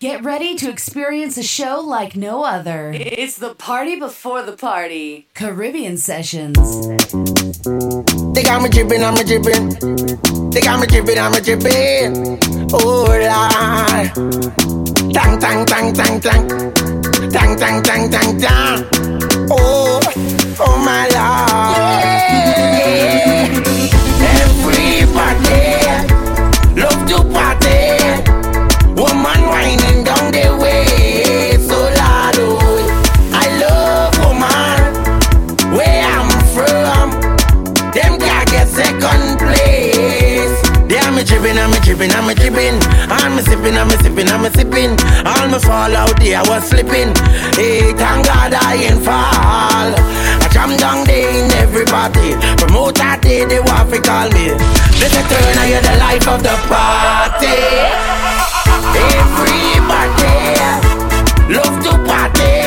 Get ready to experience a show like no other. It's the party before the party. Caribbean Sessions. They got me dripping, I'm a dripping. They got me dripping, I'm a dripping. Oh Lord. Tang, tang, tang, tang, tang. Tang, tang, tang, tang, tang. Oh, oh my Lord. Yeah. Everybody love to party. Dripping, I'm a dripping, I'm a dripping. I'm a sipping, I'm a sipping, I'm a sipping. All me fall out there, I was slipping. Hey, thank God I ain't fall. I jam down there in everybody. Promote that day, they want to call me. A turn, I hear the life of the party. Everybody love to party.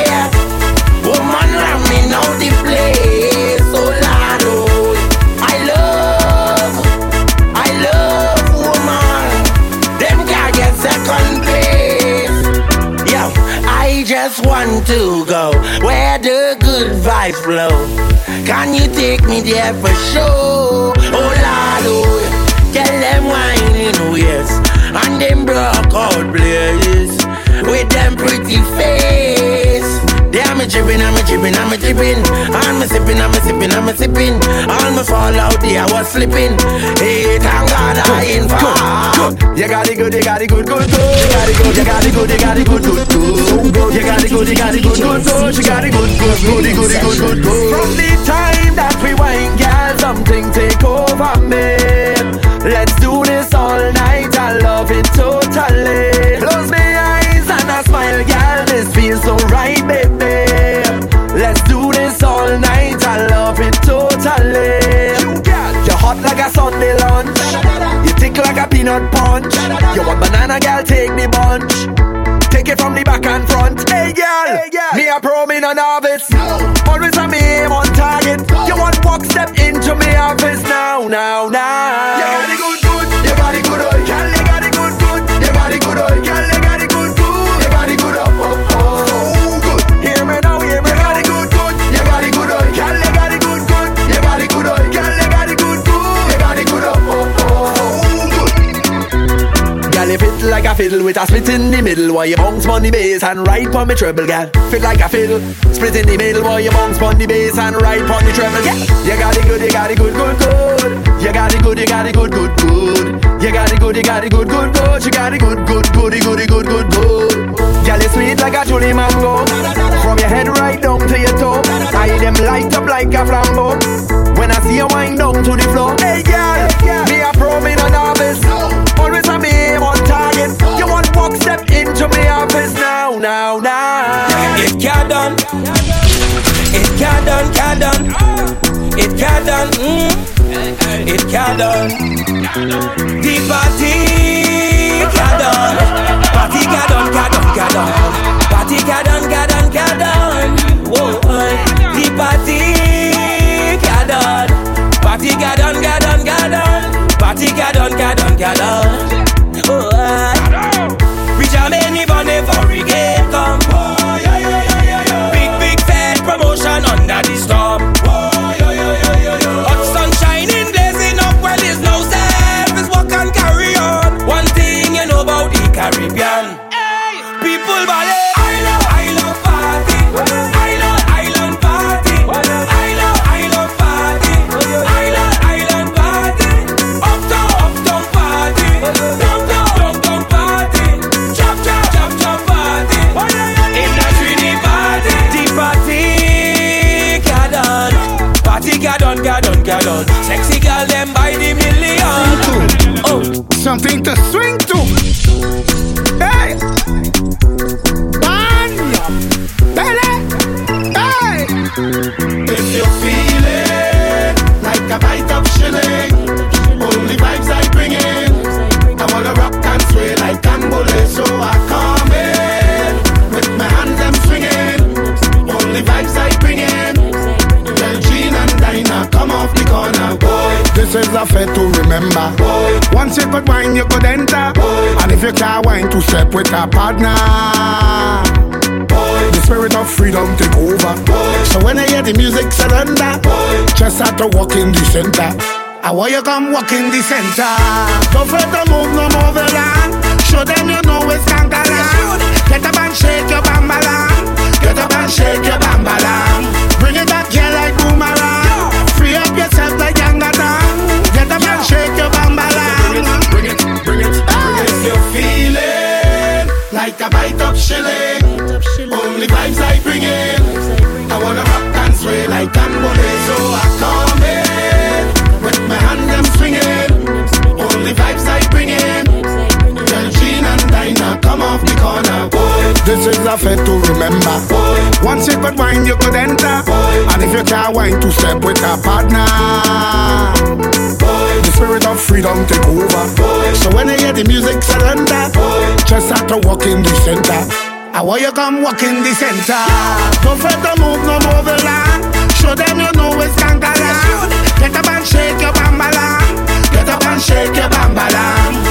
Just want to go where the good vibes flow. Can you take me there for sure? Oh Lord, oh, tell them whining oh, ways and them broke out blaze with them pretty face. Me I'm a dripping, I'm a dripping. I'm a sipping, I'm a sipping, I'm a sipping. All me fall out there, I was slipping. Hey, thank God I ain't fall. You got it good, you got it good, good, good. You got it good, you got it good, you got it good, good, good. You got it good, you got it good, good, good. You got it good, good, good, good, good, good, good. From the time that we wine, girl, something take over me. Let's do this all night, I love it totally. Close my eyes and I smile, girl, this feels so right, baby. Sunday lunch. You tick like a peanut punch. You want banana, girl, take the bunch. Take it from the back and front. Hey girl, me a pro, me no novice. Always a me aim on target. You want walk step into me office now, now, now. You fiddle with a split in the middle while you bounce on the bass and ride on me treble, girl. Fit like a fiddle, split in the middle while you bounce on the bass and ride on the treble, girl. You got it good, you got it good, good, good. You got it good, you got it good, good, good. You got it good, you got it good, good, good. You got it good, good, goody, goody, good, good, good. Girl, you sweet like a truly mango. From your head right down to your toe. I them light up like a flambeau. When I see you wind down to the floor. Hey, girl, me a pro, me no novice. Walk step into me office now, now, now. It can't done. It can't done, can't done. It can't done. Mm. It can't done. The party can't done. Party can't done, can't done, can't done. Party can't done, can't done, can't done. Whoa, uh, the party can't done. Party can't done, can't done, can't done. Party can't done, can't done, can't done. a partner. Boy. The spirit of freedom take over. Boy. So when I hear the music surrender, Boy. just have to walk in the center. I want you come walk in the center. Don't fret to move no more than Show them your affair to remember. One sip wine you could enter, and if you can't wine, two step with a partner. The spirit of freedom take over. So when I hear the music surrender, just have to walk in the center. I want you come walk in the center. Don't fret to move, no move the land. Show them you know it's kangalan. Get up and shake your bambalam. Get up and shake your bambalam.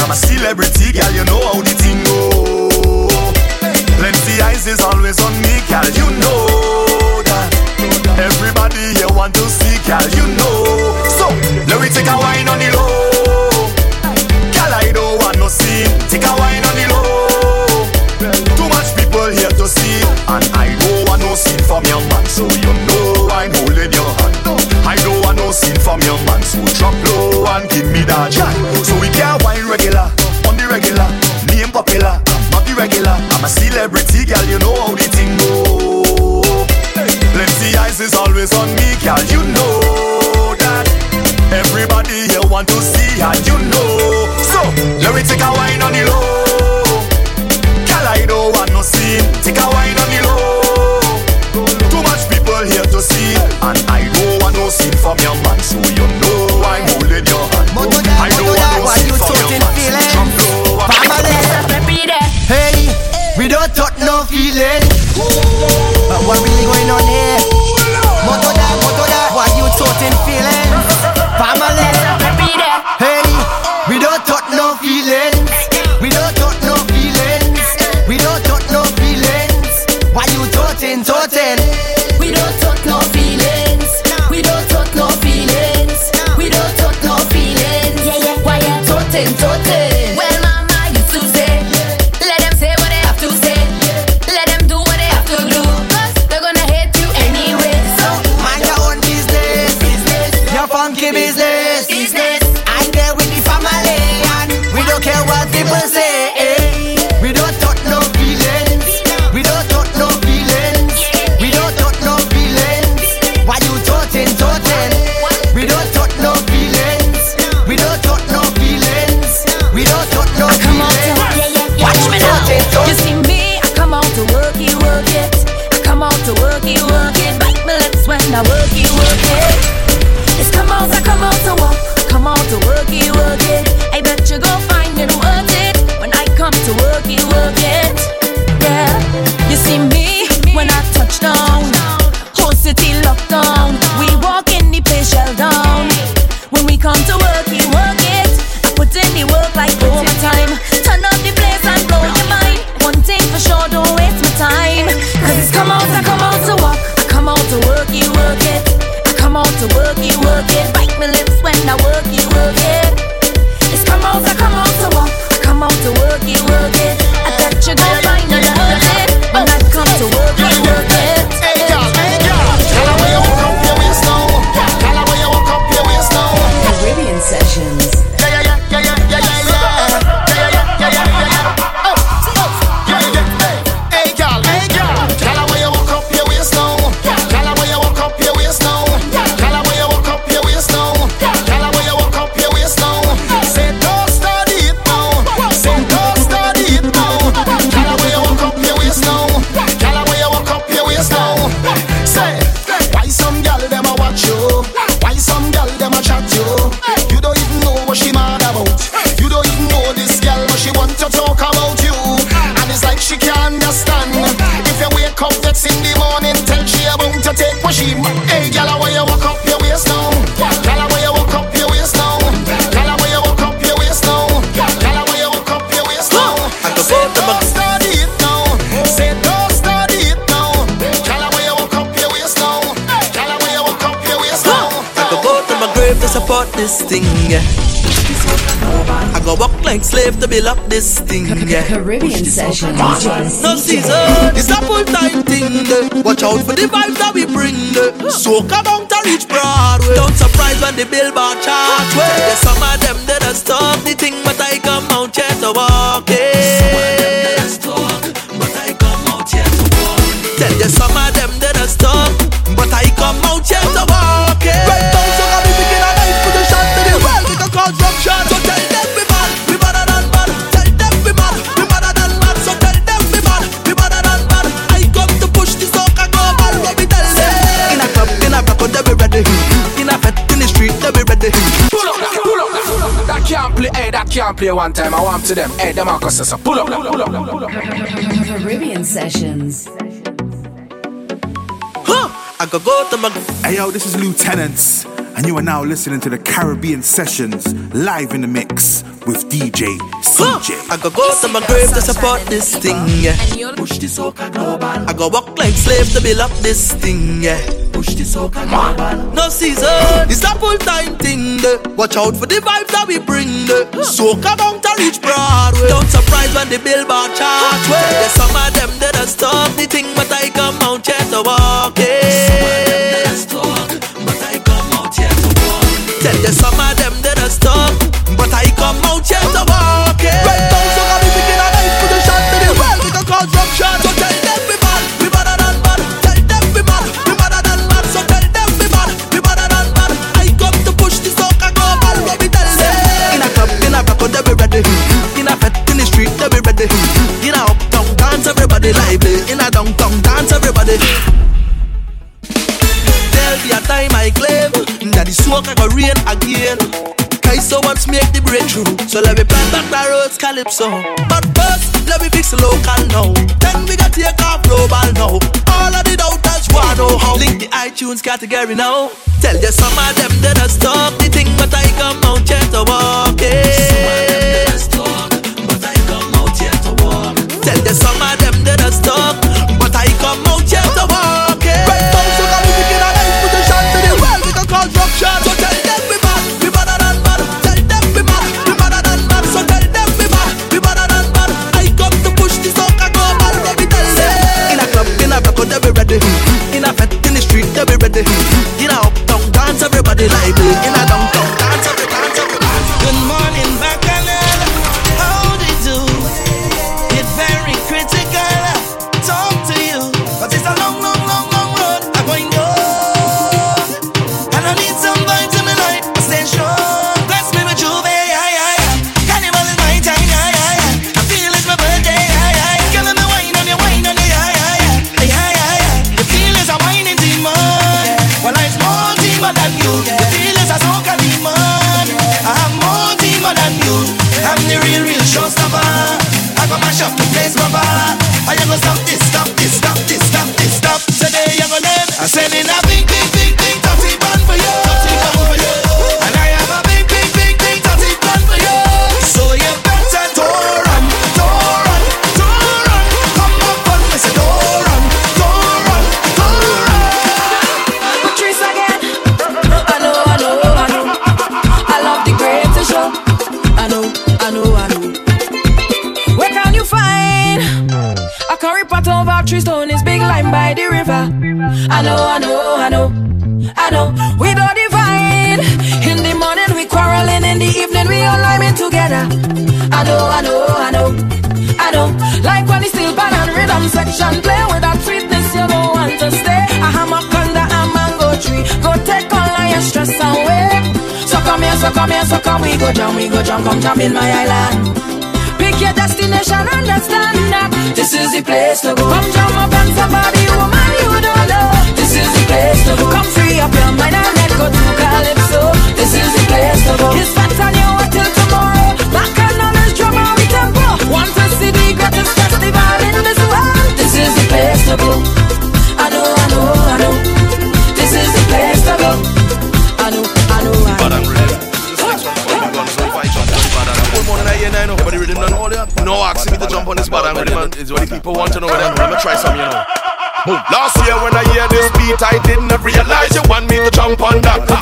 I'm a celebrity, girl, you know how the thing go. Plenty eyes is always on me, girl, you know that. Everybody here want to see, girl, you know. So let me take a wine on the low. Girl, I don't want no scene. Take a wine on the low. Too much people here to see, and I don't want no scene from your man, so you know I'm holding your hand. I don't want no scene from your man, so drop low and give me that jack. you know how the thing go. Plenty eyes is always on me, girl. You know that everybody here want to see, and you know. So let me take a wine on the low. this thing, yeah. Caribbean session. No season. It's a full time thing. Eh. Watch out for the vibes that we bring. So come on to reach Broadway. Don't surprise when the billboard chart. There's some of them that are stop the thing, but I come out here to walk it. Tell you some of them that are stop, but I come out here to walk. Can't play one time, I want to them. Hey, them are so pull up, pull up, pull up, pull up. Caribbean Sessions. Huh! I go go to my. Hey yo, this is Lieutenants, and you are now listening to the Caribbean Sessions live in the mix with DJ CJ. Huh. I go go to my grave to support this thing, yeah. Push this global. I go walk like slave to build up this thing, yeah push this out. No season, it's a full time thing. Eh. Watch out for the vibes that we bring. Eh. De. Soca bound to reach Broadway. Don't surprise when the billboard chart. There's some of them that are stop the thing, eh. but I come out here to walk. Yeah. Tell you some of them that are stop, but I come out here to walk. fuck I go rain again. Kaiso wants make the breakthrough, so let me plant back the roads calypso. But first, let me fix the local now. Then we gotta take off global now. All of the doubters wanna know how. Link the iTunes category now. Tell you some of them that I stop the thing, but I come out yet to walk. Yeah. Some of them that I stop. the library. Come here, so come we go jump, we go jump, come jump in my island. Pick your destination, understand that this is the place to go.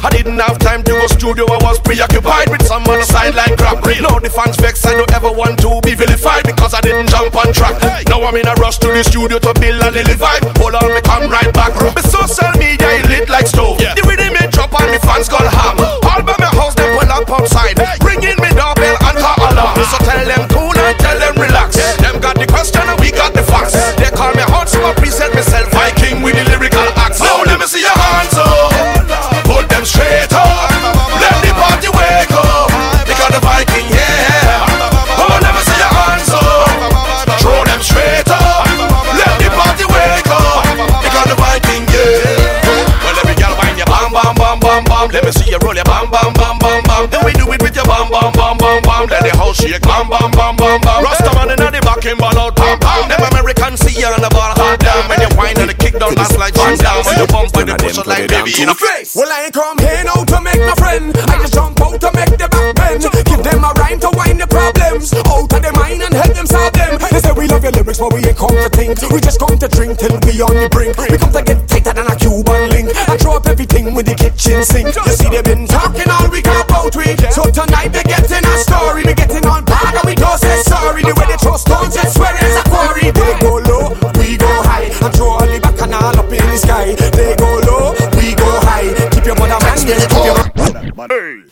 I didn't have time to go studio, I was preoccupied with some on the sideline crap. Now the fans vex, I don't ever want to be vilified because I didn't jump on track. Now I'm in a rush to the studio to build a little vibe. Hold on, me come right back. My social media is lit like stove. The rhythm it drop and the fans gone ham. All by my house, them pull up outside. Bring in me doorbell and call alarm. So tell them cool and tell. Them push it like baby in the face. Well, I ain't come here now to make my friend. I just jump out to make the back bend. Give them a rhyme to wind the problems out of their mind and help them solve them. They say we love your lyrics, but we ain't come to think. We just come to drink till we on the brink. We come to get tighter than a Cuban link. I throw up everything with the kitchen sink. You see, they've been talking all week about we. So tonight they're getting a story. We're getting on bad and we don't say sorry. The way they throw your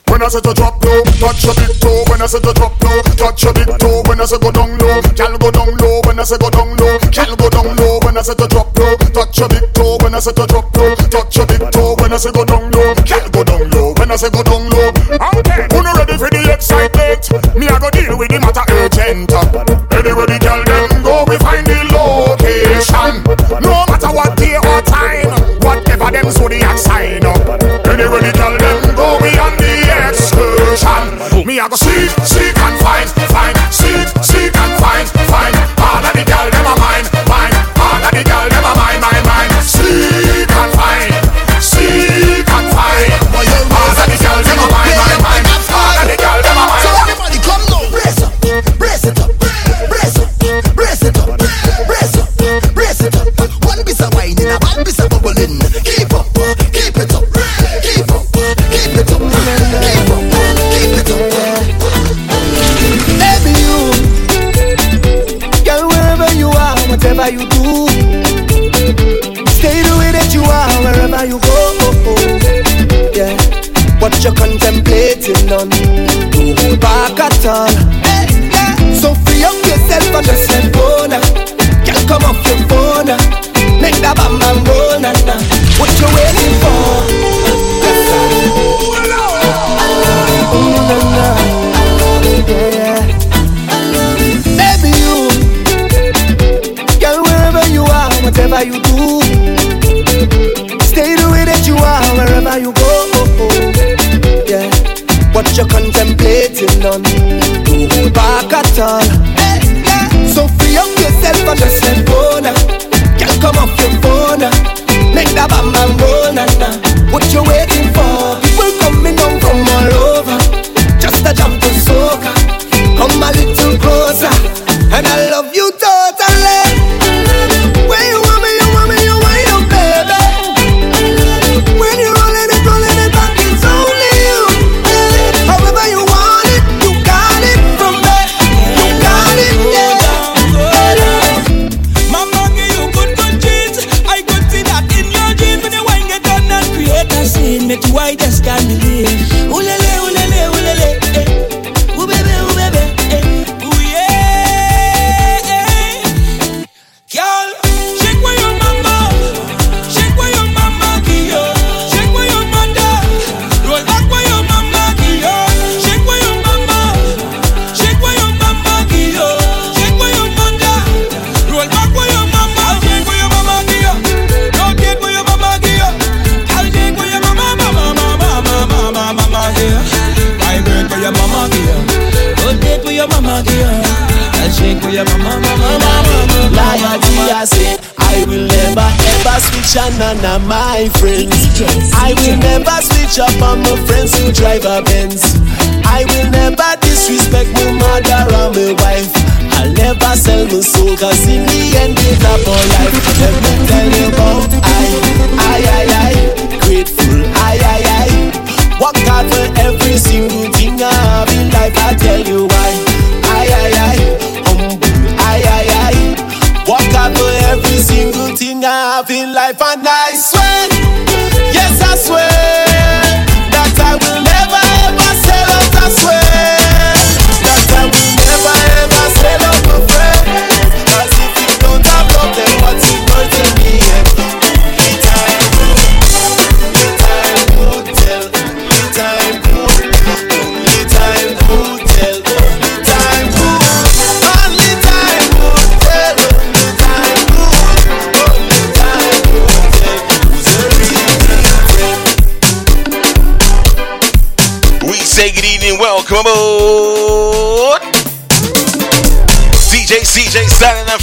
When I say to drop low, touch your big toe. When I say to drop low, touch your big toe. When I say go down low, gal go down low. When I say go down low, gal go down low. When I say to drop low, touch your big toe. When I say to drop low, touch your big toe. When I say go down low, gal go down low. When I say go down low, okay. Who not ready for the excitement? Me I go deal with the matter urgent. Anywhere the gal them go, we find the location. No matter what day or time, whatever them zodiac sign up. Anywhere the gal them go, we on the excursion. Me I go seek, seek on, don't hold back at all. So free up yourself and just let go now. Girl, come off your phone now. Make that bam bam roll now. What you waiting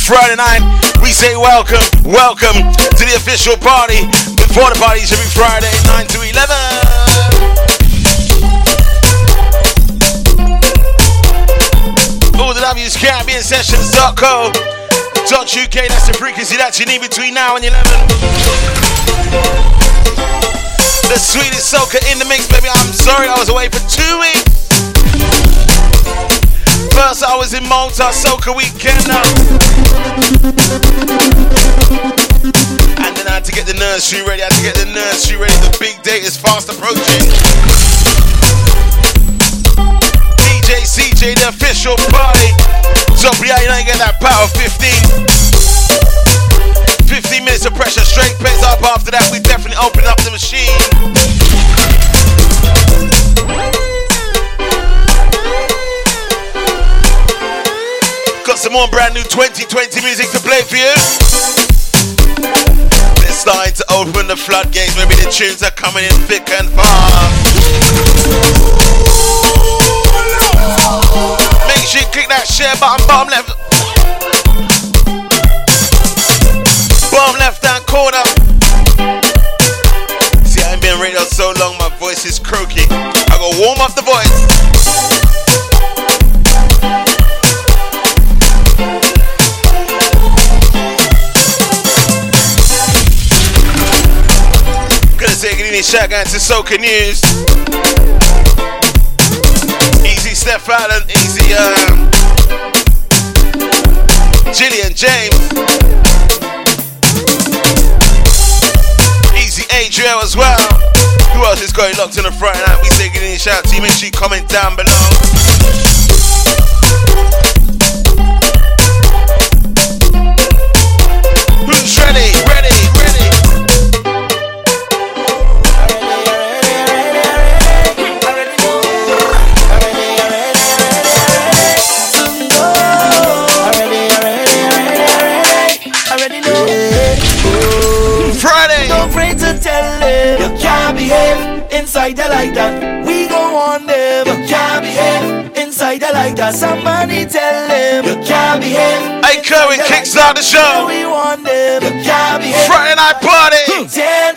Friday night. We say welcome, welcome to the official party. Before the parties every Friday, 9 to 11. All the W's Caribbean Sessions.co. .uk, that's the frequency that you need between now and 11. The sweetest soca in the mix, baby. I'm sorry I was away for two weeks. First, I was in Malta, soca weekend now. And then I had to get the nursery ready. I had to get the nursery ready. The big date is fast approaching. DJ CJ, the official party. So, yeah, you you get that power 15. 15 minutes of pressure, straight pace up. After that, we definitely open up the machine. More brand new 2020 music to play for you. They're starting to open the floodgates. Maybe the tunes are coming in thick and fast. Make sure you click that share button, bottom left. Bottom left hand corner. See, I ain't been radio so long, my voice is croaky. I gotta warm up the voice. Out to Soca News. Easy Steph Allen, easy um, Gillian James. Easy Adriel as well. Who else is going locked in the front night? We say good evening, shout out to you. Make sure you comment down below. Ready? Inside there like that. We go on them. You can't behave inside there like that. Somebody tell them you can't behave. Hey, Kerwin, kickstart the show. We want them. You can't behave. Friday night party. Ten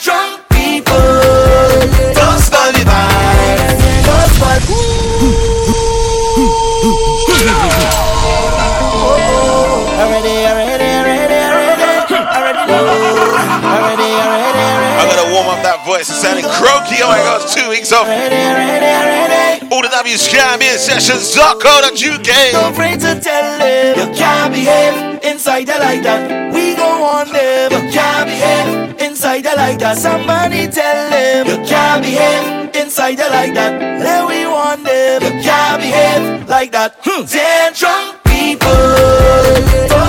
Oh my god, two weeks off. All the W's Caribbean Sessions.co.uk. Don't afraid to tell them you can't behave inside there like that. We go on them. You can't behave inside there like that. Somebody tell them you can't behave inside there like that. Let we want them. You can't behave like that. Hmm. Ten drunk people.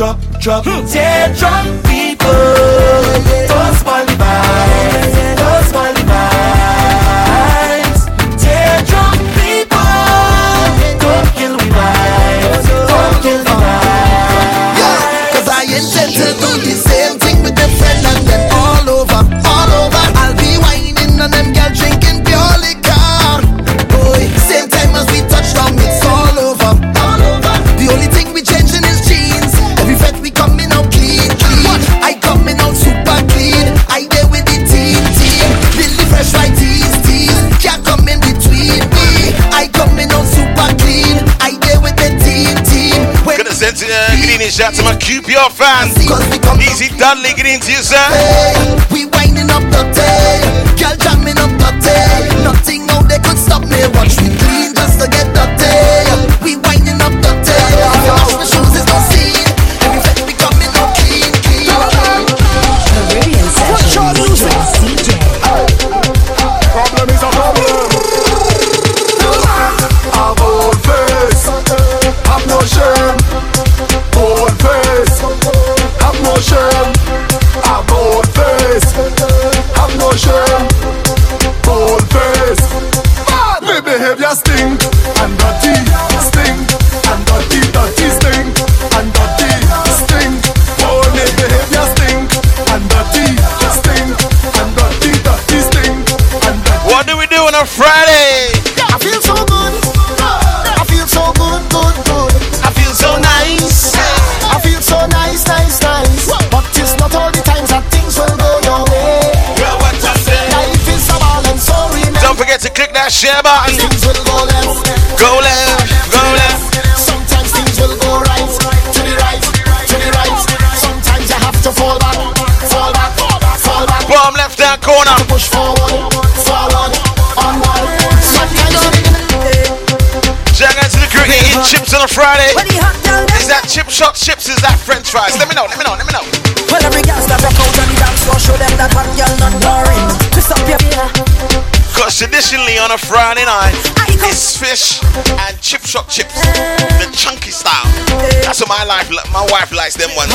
Drop, drop, drop. Ten drunk people. Shout to my QPR fans. Easy Dudley, get into you, sir. We winding up the day, girl jamming up the day. Nothing now they could stop me. Watch me clean just to get the day. We winding up the day. Friday? I feel so good. I feel so good, good, good. I feel so nice. I feel so nice, nice, nice. But it's not all the times that things will go your way. Well, what you say? Life is a ball and so remember Don't forget to click that share button. Eating chips on a Friday. Is that chip shot chips? Is that French fries? Let me know. Let me know. Let me know. Well, every girl start rock out on the dance floor, show them that hot girl not boring. Twist up your Cause traditionally on a Friday night, it's fish and chip shop chips, the chunky style. That's what my life, my wife likes them ones.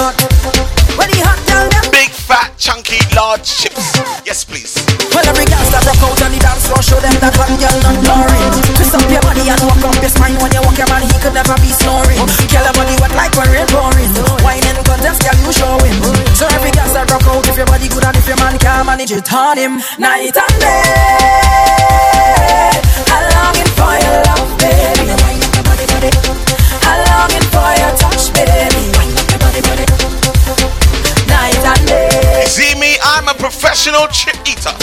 When the hot girl them. Big, fat, chunky, large chips. Yes, please. Well, every girl start rock out on the dance floor, show them that hot girl not boring. Twist up your body and walk up your spine. When you walk your man, he could never be snoring. Girl, body wet like when rain pouring. Whining contest, girl, you showing. So every girl start rock out if your body good and if your man can't manage it on him. Night and day. I'm longing for your love, baby. Wind up your body, body. I'm longing for your touch, baby. Wind up your body, body. Night and day. You see me? I'm a professional chip eater.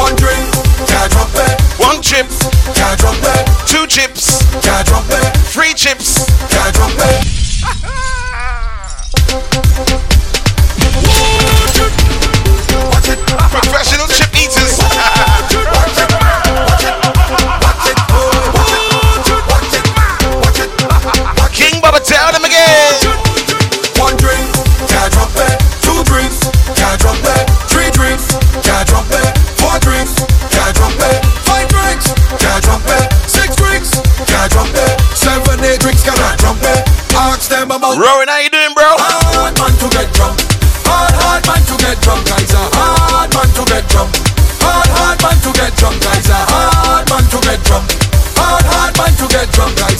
One drink, can't drop it. One chip, Can't drop it. two chips, Can't drop it. three chips. Can't drop it. Professional chip eaters. drinks, cannot drop it. Ask them about Rowan, how you doing, bro? hard man to get drunk. Hard, hard man to get drunk, guys. A hard man to get drunk. Hard, hard man to get drunk, guys. A hard man to get drunk. Hard, hard man to get drunk, guys.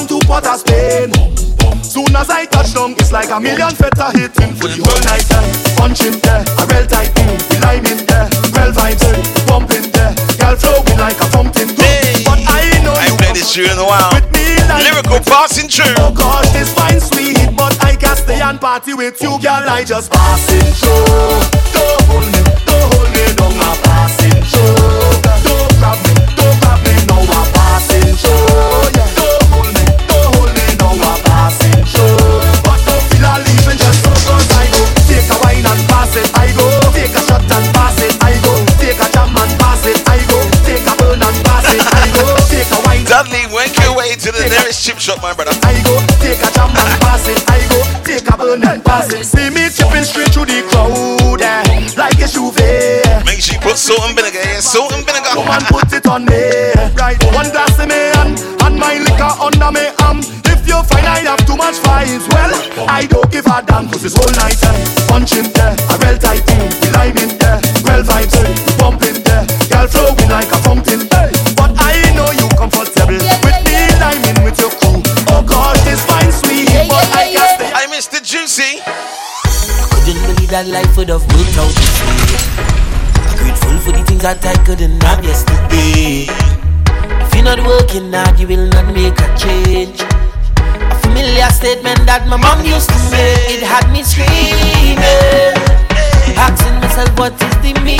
Down to Port of Spain. Soon as I touch down, it's like a million feta hitting for the whole night. Punch in there, a real tight, the lime in there, well vibes, eh, pump in there, girl flowing like a fountain. Good, but I know I you played this tune in a while. with me like Lyrical passing through. Oh gosh, this fine sweet, but I can't stay and party with you, girl. I just passing through. Don't Sadly, went your way to the nearest chip shop, my brother. I go take a jam and pass it. I go take a burn and pass it. See me chipping straight through the crowd, eh, like a chauffeur. Make sure you put salt and vinegar, yeah, salt and vinegar. Come and put it on me, right? One glass in me hand, and my liquor under me arm. If you find I have too much vibes, well, I don't give a damn, cause it's whole night, eh, punching there, eh, I real tight, eh, we lime in there, eh, real vibes, eh, we pumping there, eh, girl flowing like a fountain, eh. that life would have worked out I'm grateful for the things that I couldn't have yesterday. If you're not working hard, you will not make a change. A familiar statement that my mom used to say. it had me screaming, asking myself what is the meaning.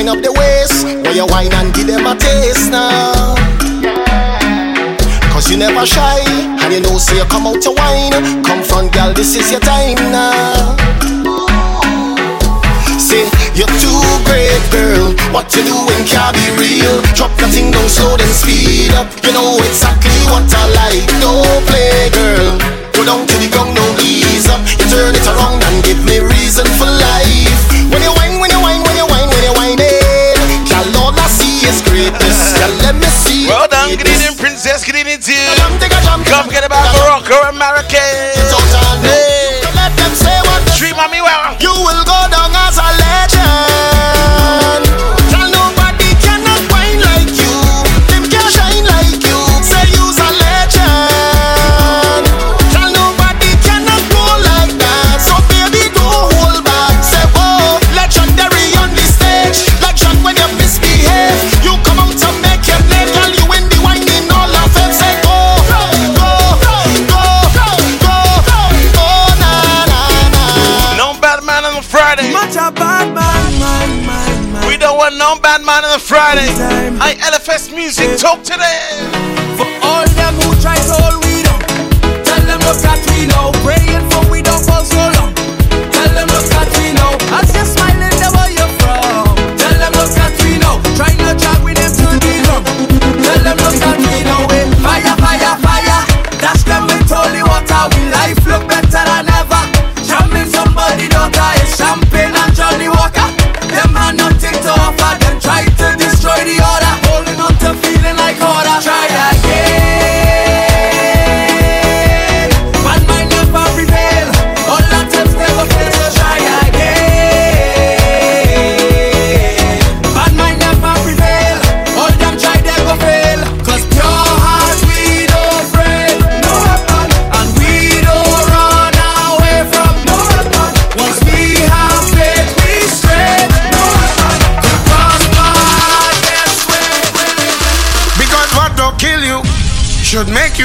Up the waist, where you wine and give them a taste now. Cause you never shy, and you know, so you come out to wine. Come front, girl, this is your time now. Say, you're too great, girl. What you doing can't be real. Drop that thing down slow, then speed up. You know exactly what I like. No play, girl. Go down to the ground, no ease up. Come get about Morocco and Marrakech.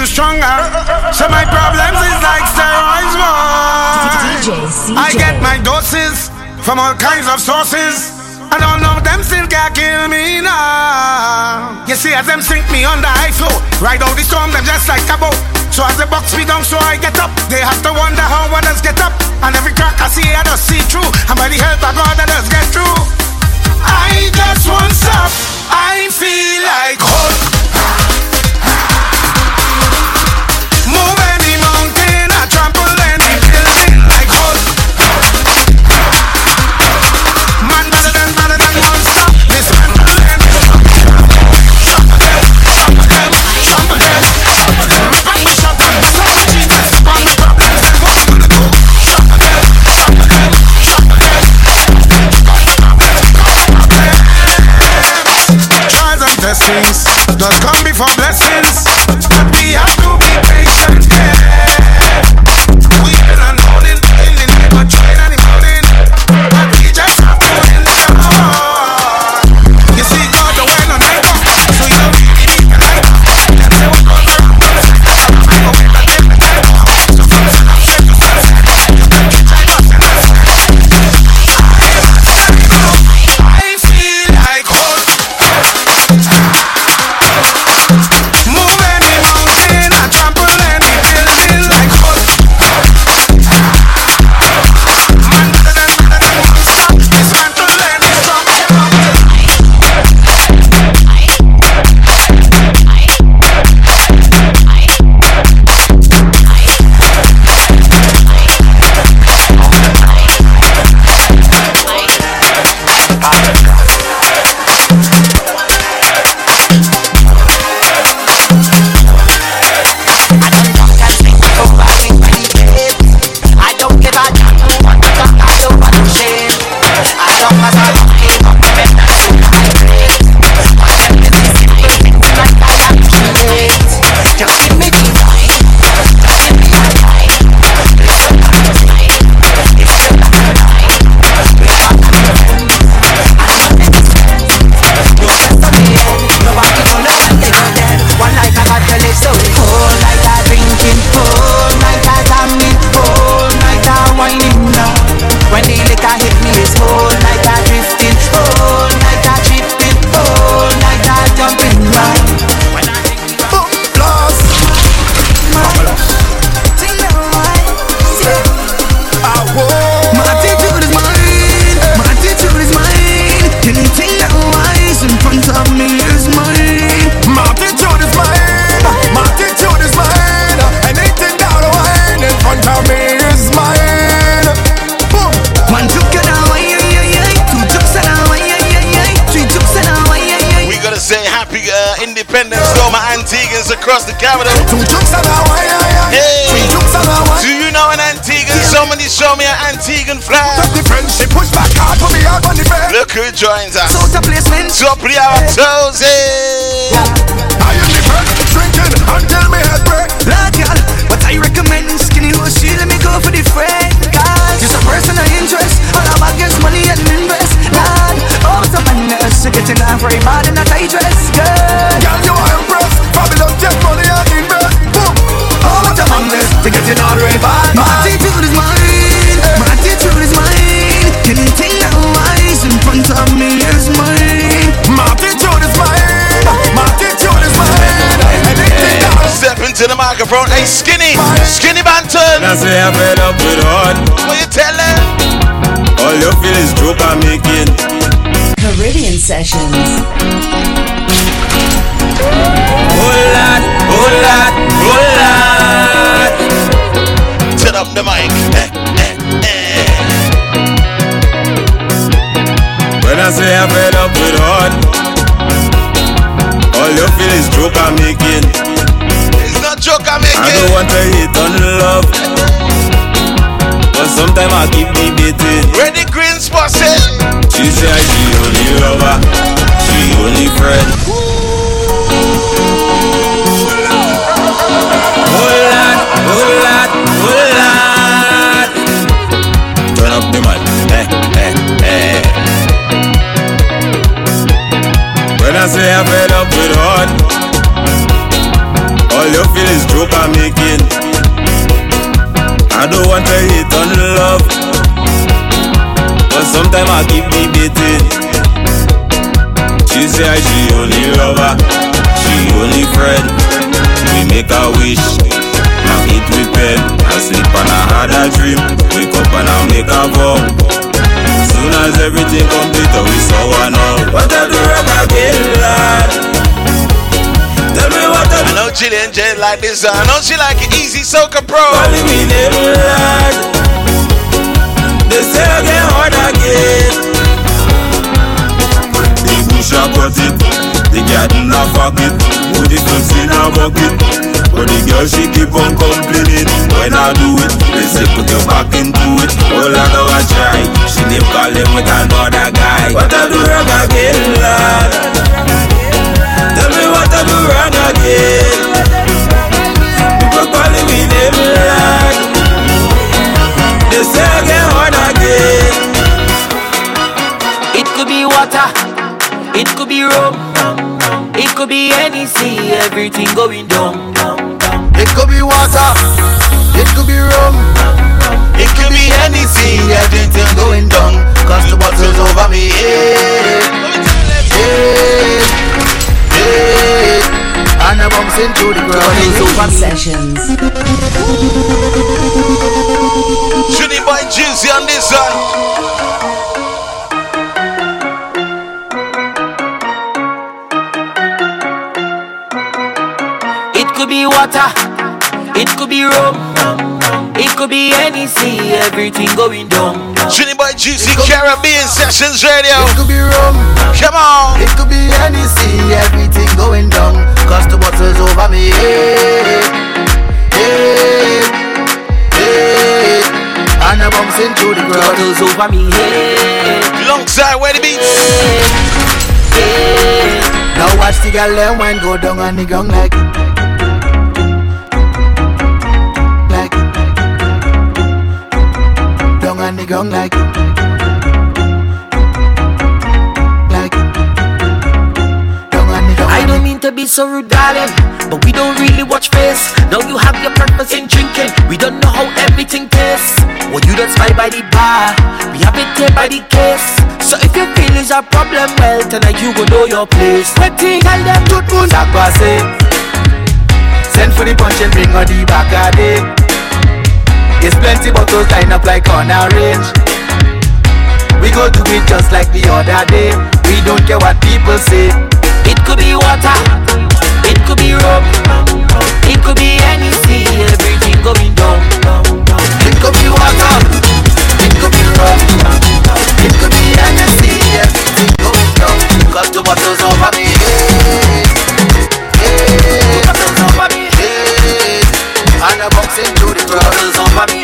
you stronger. So my problems is like steroids, boy. I get my doses from all kinds of sources. I don't know them still can kill me now. You see, as them sink me under high flow, ride out the storm, them just like a boat. So as they box me down, so I get up. They have to wonder how others get up. And every crack I see, I just see through. And by the help of God, I just get through. I just want stop. I feel like hope. Does come before blessings, bed. Look who joins us. So the placement. So play our toes, eh? I am the friend drinking until me head break. Lord, girl, what I recommend skinny hoe she let me go for the friend. Cause just a personal interest. All I bag is money and invest. Lord, oh, it's a madness. You getting off very bad in a tight dress. Girl, Girl, you are impressed. Fabulous, get money and invest. Boom. oh, what a madness. You getting all very bad. My attitude is mine. Down Step into the microphone. Hey, Skinny. Skinny Banton. I say I'm fed up with hard. What you tell them? All you feel is joke I'm making. Caribbean Sessions. Whole lot, whole lot, whole lot. Turn up the mic. Eh, eh, eh. When I say I'm fed up with hard. All you feel is joke I'm making. I don't want to hate on love. But sometimes I keep debating. Ready, green spot say. She say she only lover, she only friend. Whole lot, whole lot, whole lot. Turn up the mic, eh, eh, eh. When I say I'm fed up with hard, all you feel is joke I'm making. I don't want to hate on love. But sometimes I keep debating. She say she only lover, she only friend. We make a wish, now eat with pen. I sleep and I had a dream, wake up and I make a vow. Soon as everything complete, we saw one out. What I do wrong again, lad? I I know Jillian J like this. I know she like it easy soca pro. They say again, hard again. The bush a cut it, the garden a fuck it, put the fruits in a bucket. But the girl she keep on complaining when I do it. They say put your back into it. All I know I try. She name calling with another guy. What I do wrong again, lad? People calling. They say again. It could be water, it could be rum, it could be any sea, everything going down. It could be water, it could be rum, it could be anything, everything going down. Cause the bottle's over me, yeah, yeah. And I bumps into the ground. It's over. Sessions. Trinity Boy Juicy on this one. It could be water, it could be rum, it could be any sea, everything going down. Trinity Boy Juicy Caribbean Sessions Radio. It could be rum, Come on. it could be anything, everything going down. Cause the bottle's over me, yeah, yeah, yeah. And I bumps into the ground. Bottles over me, hey, Alongside where the beats. Now watch the girl them wine go down on the ground like Like Down on the like Like to be so rude, darling, but we don't really watch face. Now you have your purpose in drinking. We don't know how everything tastes. Well, you don't spy by the bar, we have it here by the case. So if your feelings are problem, well, tonight you will know your place. Waiting, tell them moun sak pase Send for the punch and bring on the back of it There's plenty bottles lined up like on a range We go do it just like the other day We don't care what people say it could be water, it could be rum, it could be any sea, everything going down. It could be water. It could be rum It could be anything Everything going down Cause the bottles over me hey, hey, Bottles over me, hey. And I box into the bottles over me,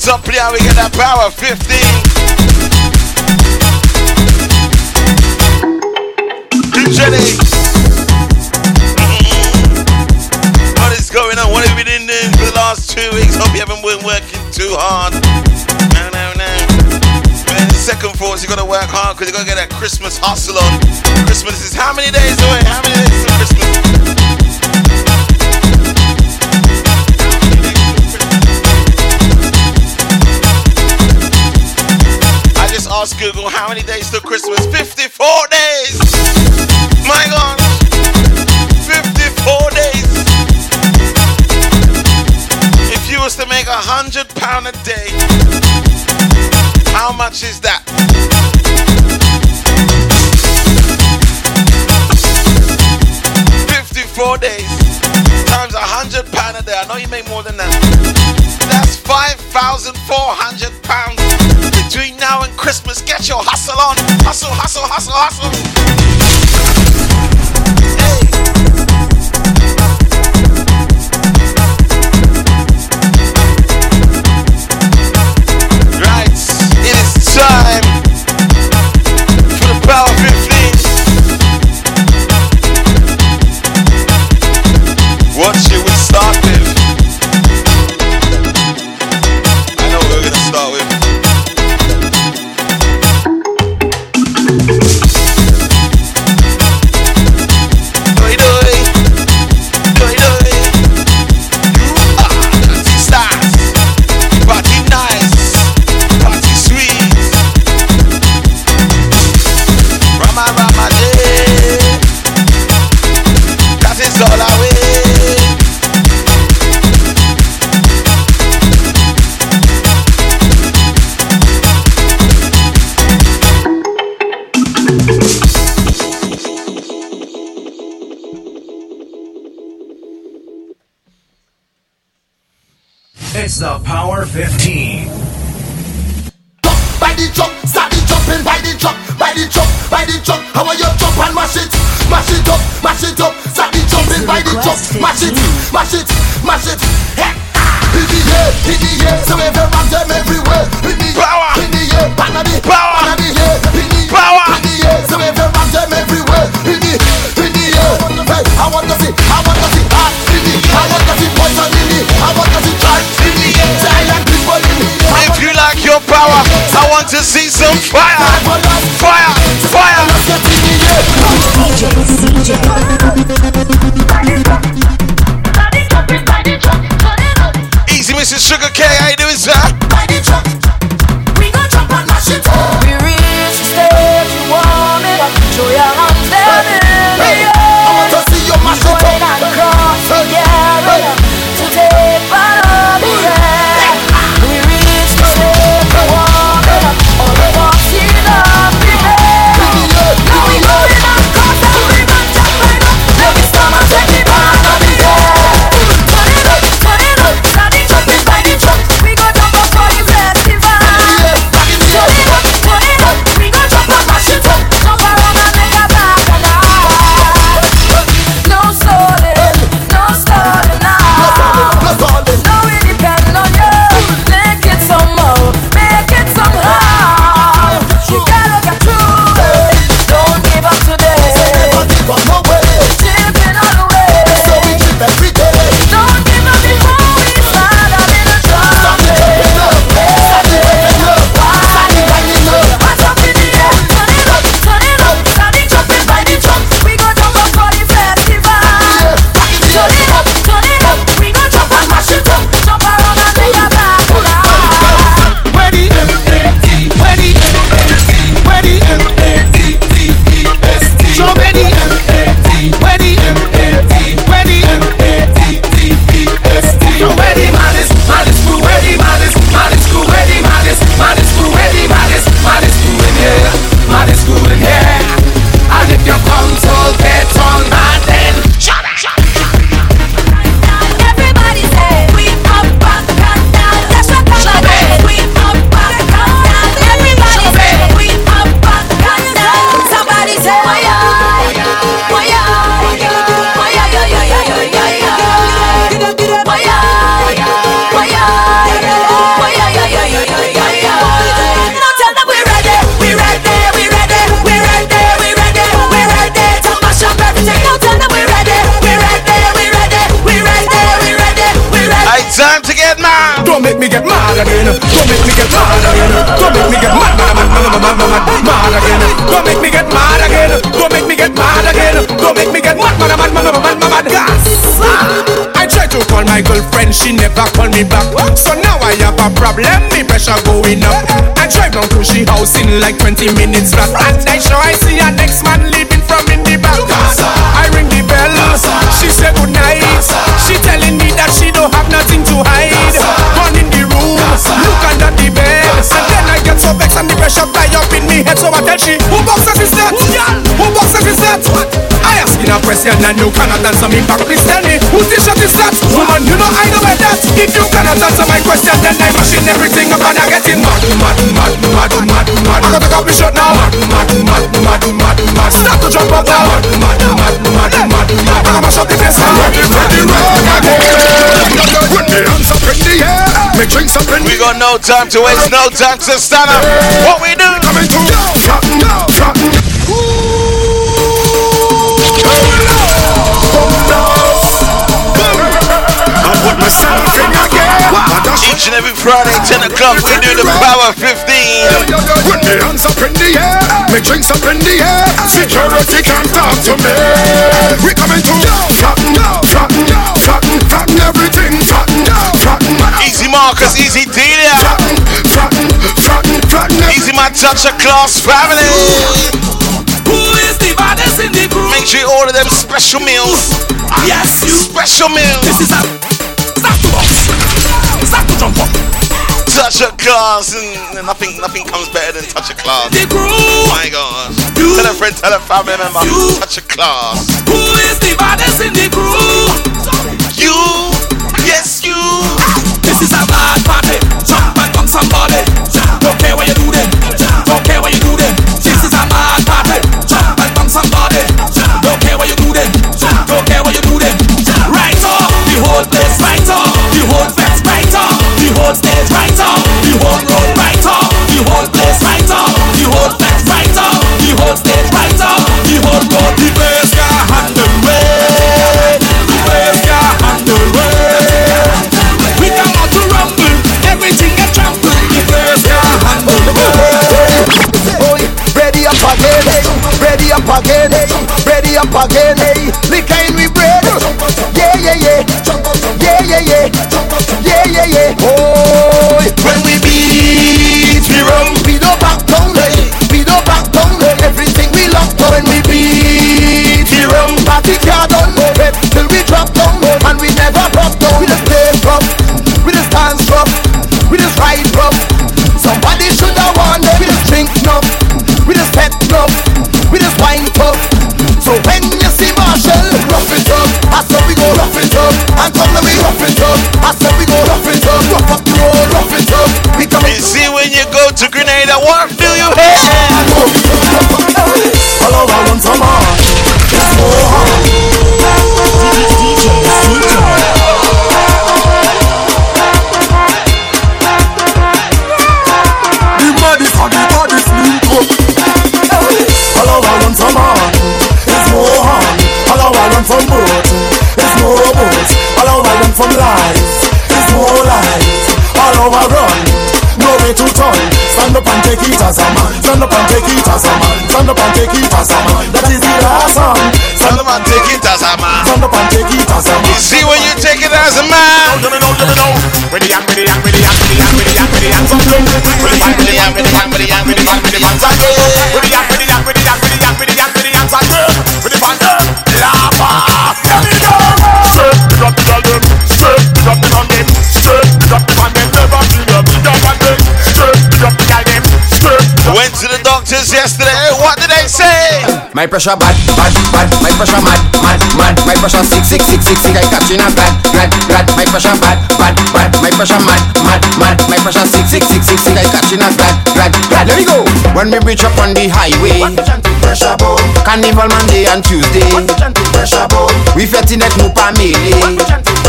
Did say top we get that power. 15. Good Jenny. Mm-hmm. What is going on? What have you been doing for the last two weeks? Hope you haven't been working too hard. No, no, no. Man, second is you gotta work hard because you gotta get that Christmas hustle on. Christmas is how many days away? Going up. I drive down to she house in like 20 minutes flat, and I sure I see her next man leaving from in the back. I ring the bell, she say good night. She telling me that she don't have nothing to hide. Run in the room, look under the bed, and then I get so vexed and the pressure fly up in me head. So I tell she, who boxes is that? Who boxes is that? I ask in a question and you cannot answer me back. Please tell me, whose t-shirt is that? Woman, you know I know where that. If you cannot answer my question, then I'm mashing everything up and I'm getting mad, mad, mad, mad, mad, mad. I gotta take off my shirt now. Mad, mad, mad, mad, mad, mad. Start to jump up now. Mad, mad, mad, mad, mad, mad. I gotta mash the place now. Ready, ready, ready. Put the hands up in the air, make drinks up in We got no time to waste, no time to stand up. What we do? Coming to flatten, flatten. I put myself in a gear. Each and every Friday, 10 o'clock, we do the Power 15. Put the hands up in the air, make drinks up in the air. Security can't talk to me. We coming to flatten, flatten, flatten, flatten everything. Flatten, flatten. Easy Marcus, easy Delia. Flatten, flatten, flatten. Easy my touch of class family. Who is the baddest in the group? Make sure you order them special meals. Yes, you. Special meals. This is a jump up. Touch a class, and nothing, nothing comes better than touch a class. The group. My gosh. Tell a friend, tell a family member. Touch of class. Who is the baddest in the group? My pressure bad, bad, bad. My pressure mad, mad, mad. My pressure sick, sick, sick, sick, sick. I catching a bad, bad, bad. My pressure bad, bad, bad. My pressure mad, mad, mad. My pressure sick, sick, sick, sick, sick. I catching a bad, bad, bad. Let me go. When we reach up on the highway, pressure bomb. Carnival Monday and Tuesday. Pressure bomb. We fetting that new family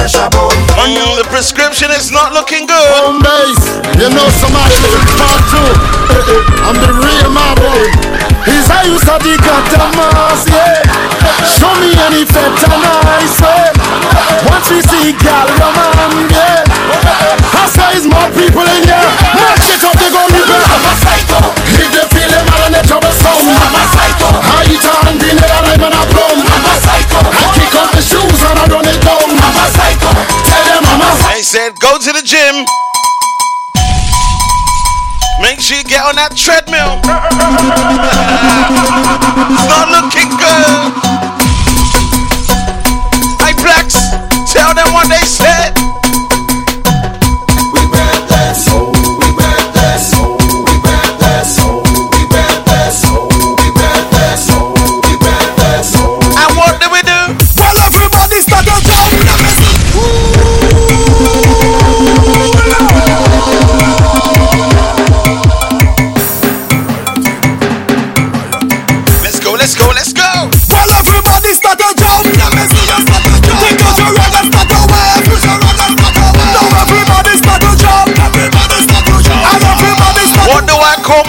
pressure bone. And the prescription is not looking good. Home base, you know somebody part two. I'm the real marble. boy. He's how you study, got the mask, yeah. Show me any better nice way. Once we see gal woman, yeah. I say it's more people in here. March it up, they go people. I'm a psycho. If they feel it, man, they let you some. I'm a psycho. I eat a hand in there, I'm in a plum. I'm a psycho. I kick off the shoes and I run it down. I'm a psycho. Tell them I'm a psycho. I said go to the gym. Make sure you get on that treadmill. I'm the. Hey, blacks, tell them what they say.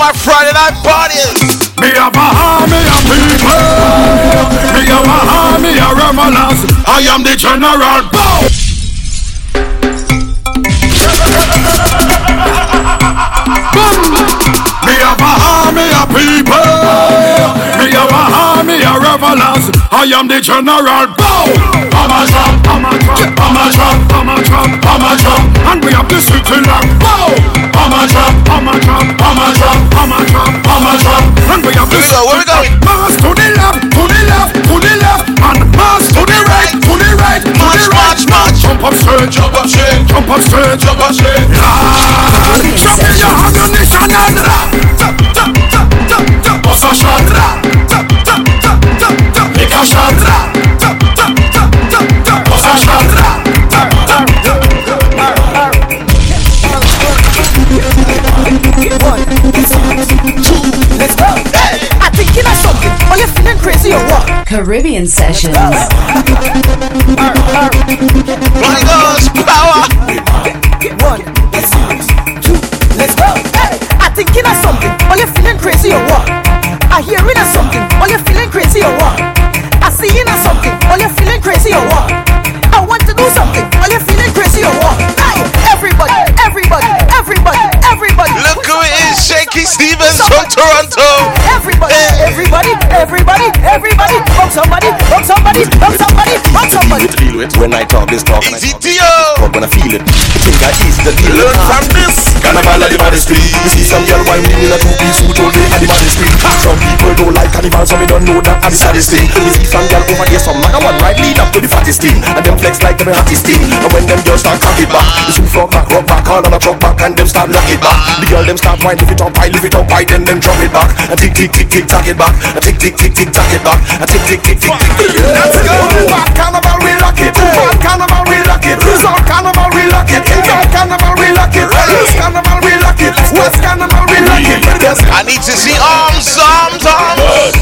my Friday night parties. Me a Bahami, people. Me a Bahami, a Ramalas. I am the general. Bow. Boom. Me a Bahami, people. Me a Bahami, a Ramalas. I am the general. Bow. I'm a trump, I'm a trump, I'm a trump, I'm a trump, I'm a trump, and we have this. sessions. Street. You see some girl wine in a two-piece suit all day at the baddest street. Some people don't like carnival, so we don't know that at the saddest thing. We see some girl over here, some maga one right lead up to the fattest thing, and them flex like them hottest thing. And when them girls start crack it back, the shoe frog back, rock back, all on a truck back, and them start lock it back. The girl them start wine, lift it up, high, lift it up, high, then them drop it back, and tick tick tick tick tack it back, and tick tick tick tick tack it back, and tick tick tick tick tick. Let's go. Back carnival, we lock it. Back carnival, we lock it. I need to see arms, arms, arms.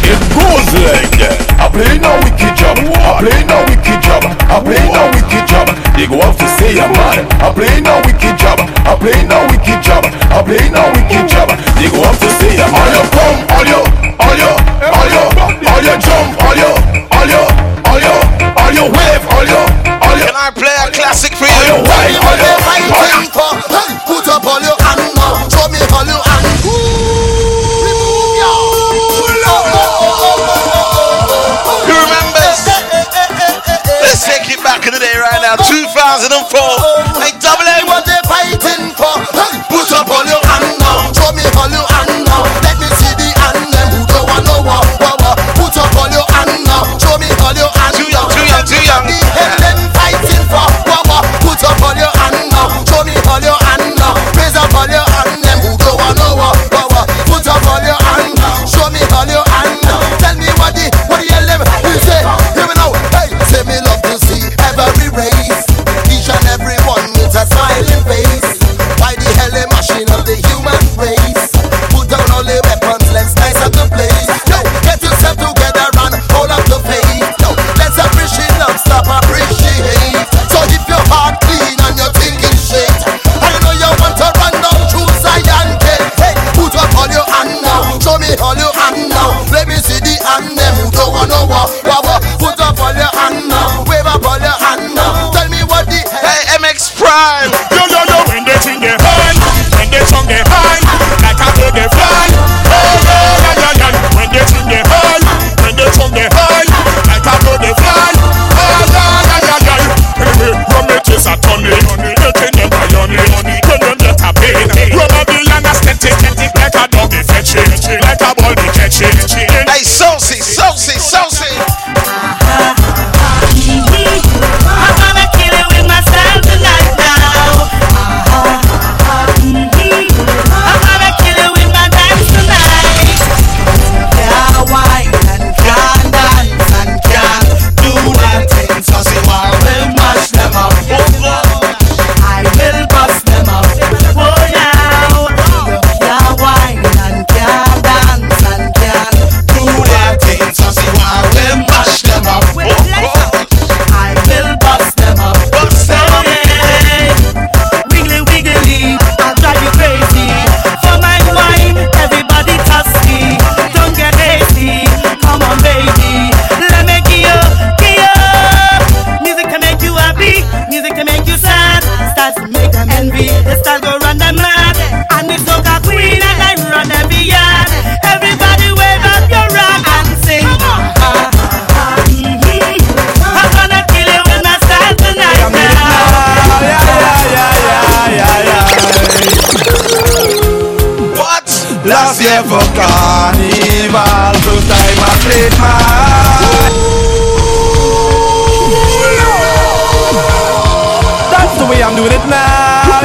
It goes like that. I play no wicked job. I play no wicked job. I play no wicked job. They go off to say I'm mad. I play no wicked job. I play no wicked job. I play no wicked job. They go off to say I'm all you come, all you, all you, all you, all you jump, all you, all you, all you, all you wave, all you, all you. Can I play a classic for All you you? wine, all you, all you. for hey, Put 2004. Year for carnival, first time I played my. That's the way I'm doing it now.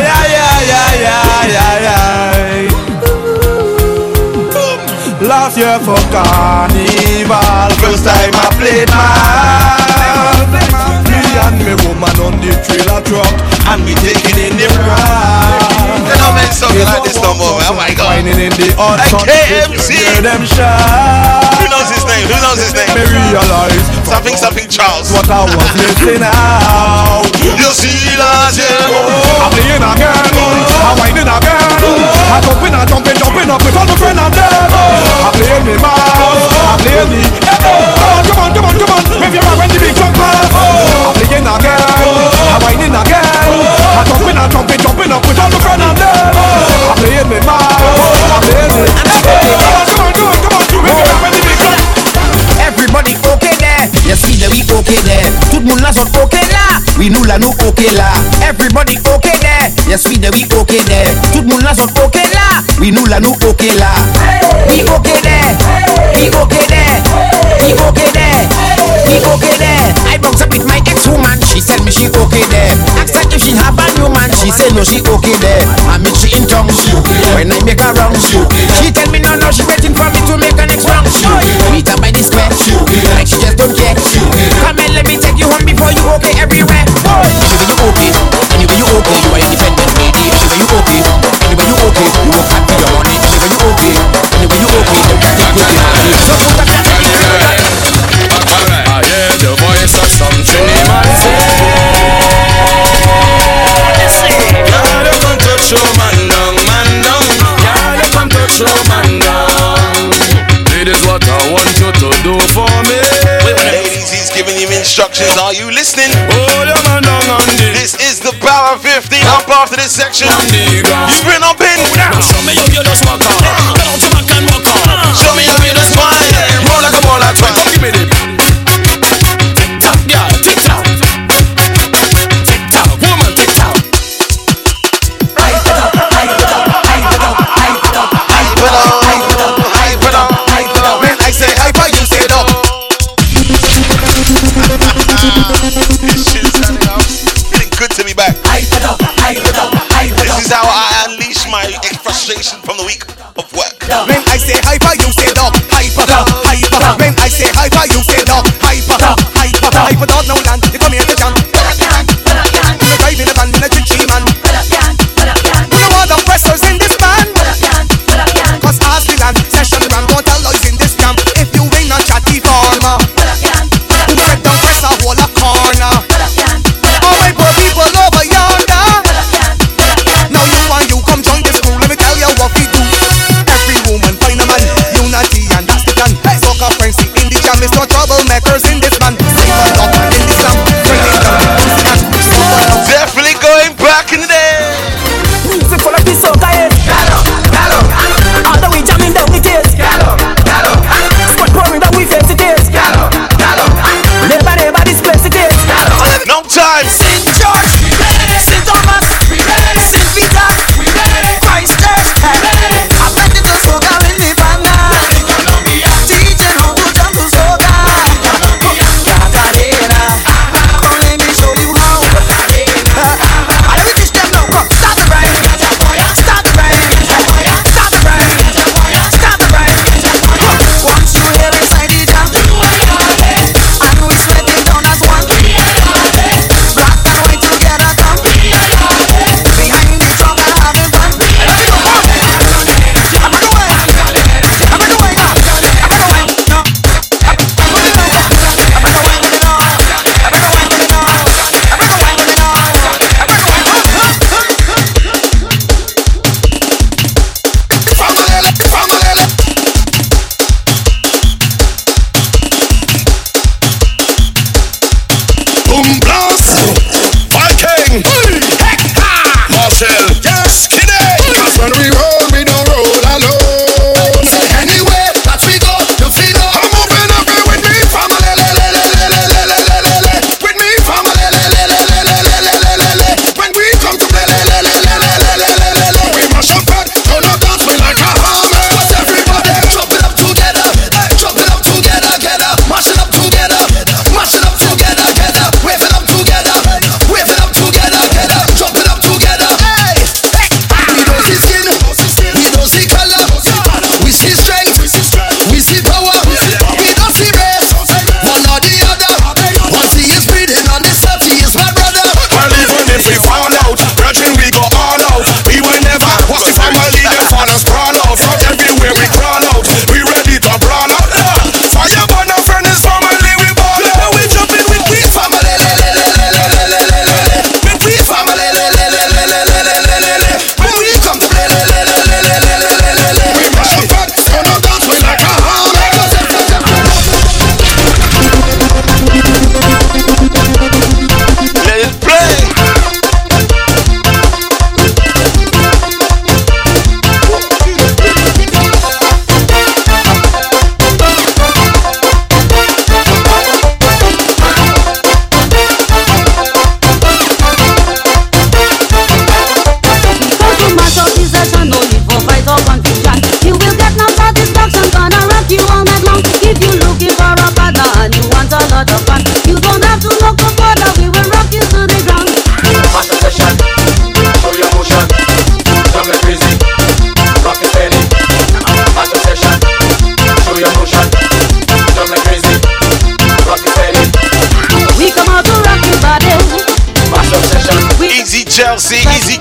Last year for carnival, first time I played my. Me and me woman on the trailer truck, and we taking in man. Whining in the hot sun, KMC. hear them shout. Who knows his name? Who knows his name? Me realize Something, something Charles. what I was missing out. You see year. I'm playing again, I'm whining again. I'm jumping, I'm jumping, jumping up with all my friends and them. I'm playing me mouse, I'm playing me. Hey, hey, come on, come on, come on, come on. If you're when the big jump up. I'm playing I'm again. I'm jumping, I'm jumping, jumping up with all my friends and them. I'm playing me mouse, I'm playing. Hey, come on, come on, come on, come on. If you're when the big jump Everybody okay there You see the we okay there Tout le monde là sont okay là Oui nous là nous okay là Everybody okay there You yes we there, we okay there. Tout moun la son okay oui nous là nous okay là. We okay there, we okay there, we okay there, we okay there. I broke up with my ex-woman, she said me she okay there. Asked her if she have a new man, she said no she okay there. I meet she in tongue, when I make her wrong, she tell me no no she waiting for me to make her next wrong. Meet her by the square, like she just don't care. Come and let me take you home before you okay everywhere. Anyway you okay, anyway you okay, you are independent lady. Anyway you okay, anyway you okay, you work Anyway you okay, you okay, you got to put in money. So put up your Alright, I hear the voice of some Trini man say Y'all come touch your man down, man down Y'all come touch your man down It is what I want you to do for me Ladies, he's giving you instructions. Are you listening? Oh, your man down on This is the Power 15. Up after this section. You bring up in. Show me how you just walk on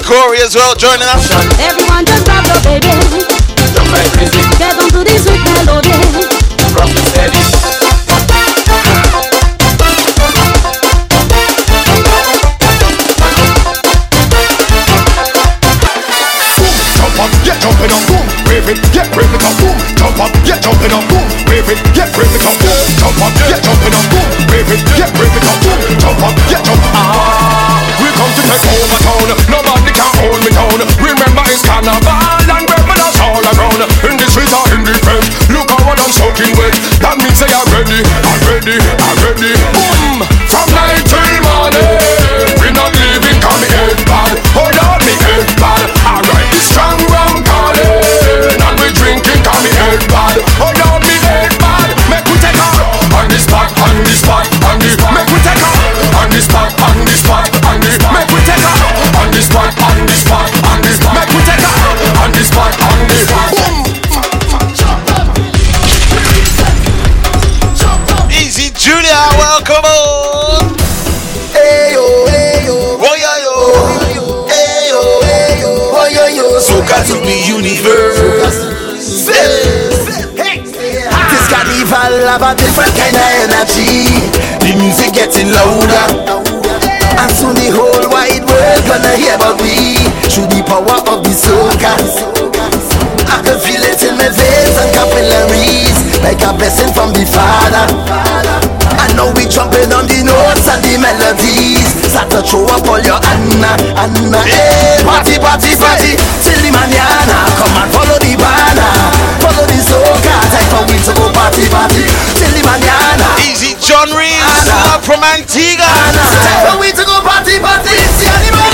Corey as well joining us. Everyone just the baby. getting louder. And soon the whole wide world gonna hear about we through the power of the soca. I can feel it in my veins and capillaries like a blessing from the Father. I know we jumping on the notes and the melodies. Start to throw up all your Anna, Anna. Hey, party, party, party till the manana. Come and follow the banner, follow the soca. Time for we to go party, party till the manana from Antigua. Time for we to go party, party. See animal,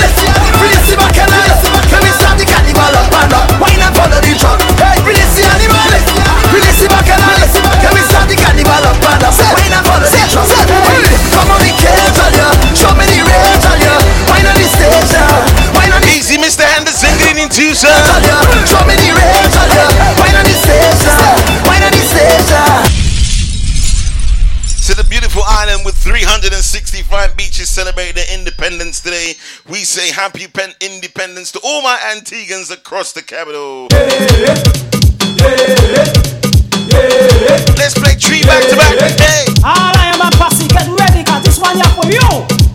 release the bacchanal. Let me start the carnival up and up? Wine and follow the truck. Hey, release the animal, release the bacchanal. 365 Beaches celebrate their independence today. We say happy pen- independence to all my Antiguans across the capital. Yeah, yeah, yeah, Let's play three back to back. All I am my posse, get ready, cause this one here for you.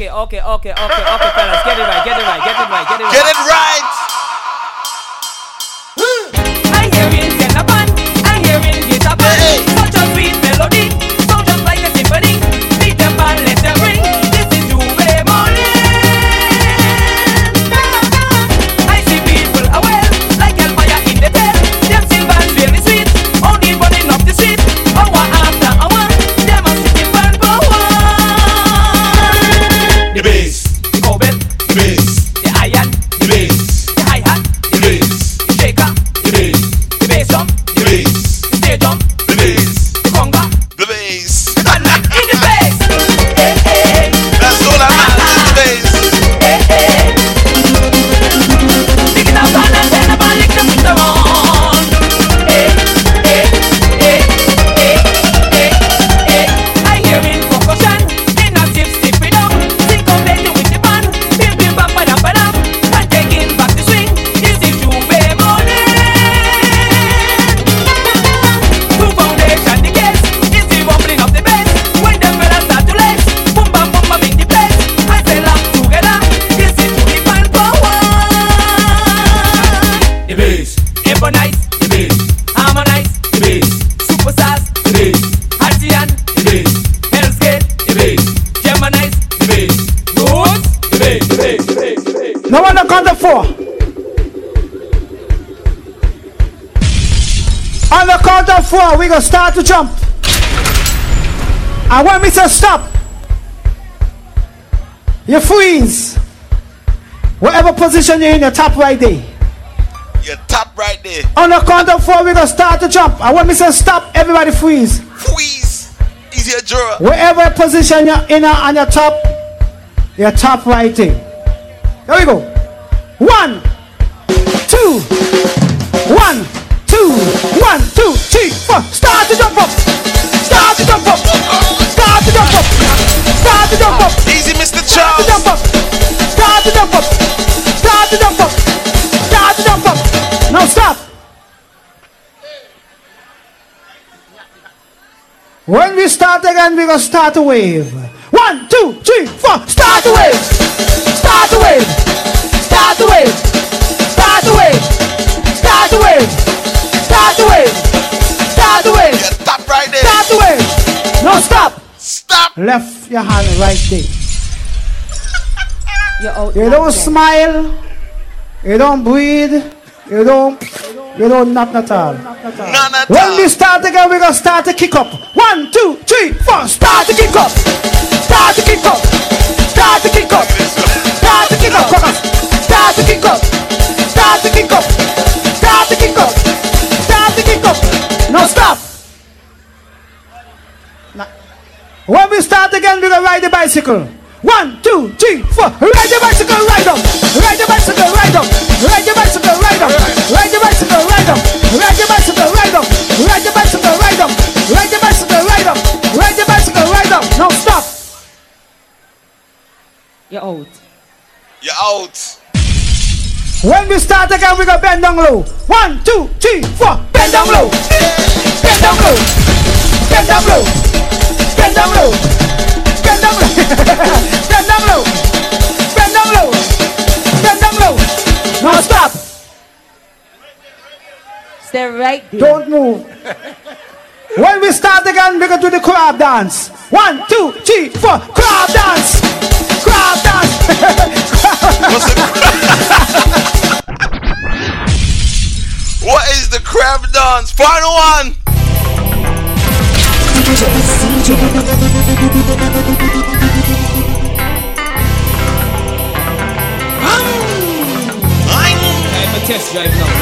Okay, okay, okay, okay, okay, fellas. Get it right, get it right, get it right, get it right. Get it right. Four. On the count of four, we gonna start to jump. And when we say stop, you freeze. Whatever position you're in, your top right there. Your top right there. On the count of four, we gonna start to jump. And when we say stop, everybody freeze. Freeze. Easier drawer. Wherever position you're in on your top, your top right there. There we go. We start again, we're gonna start a wave. One, two, three, four. Start the wave. Start the wave. Start the wave. Start the wave. Start the wave. Start the wave. Start the wave. Your top right there. Start the wave. No stop. Stop. Left your hand right there. You're out. You don't smile. You don't breathe. You don't. You don't nothing at all. None at When we start again, we're gonna start to kick up. One, two, three, four. Start to kick up. Start to kick up. Start to kick up. Start to kick up. Start to kick up. Start to kick up. Start to kick up. Start to kick up. No stop. Now, When we start again, we're gonna ride the bicycle. One, two, three, four. Ride the bicycle, ride up. Ride the bicycle, ride up. Ride the bicycle, You're out. You're out. When we start again, we go bend down low. One, two, three, four. Bend down low. Bend down low. Bend down low. Bend down low. Bend down low. Bend down low. Bend down low. Bend down low. Now stop. Stay right there. Don't move. When we start again, we go do the crab dance. One, two, three, four. Crab dance. Crab dance. What is the crab dance? Final one. I'm a test drive now.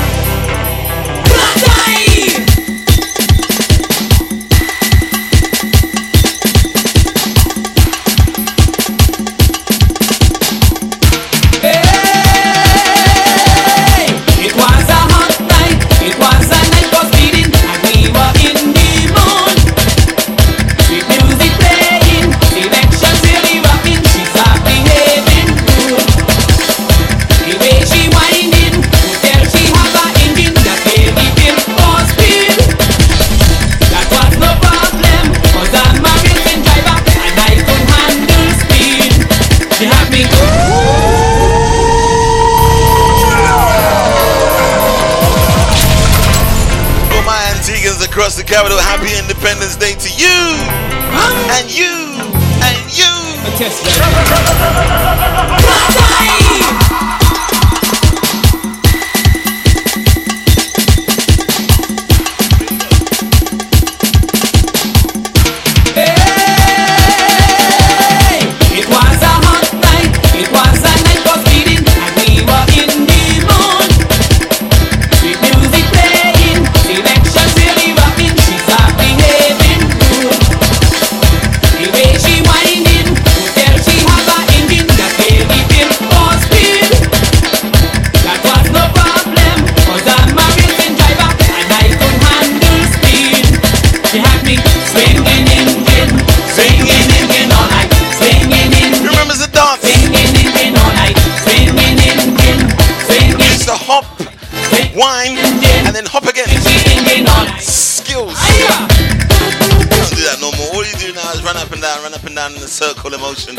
Motion.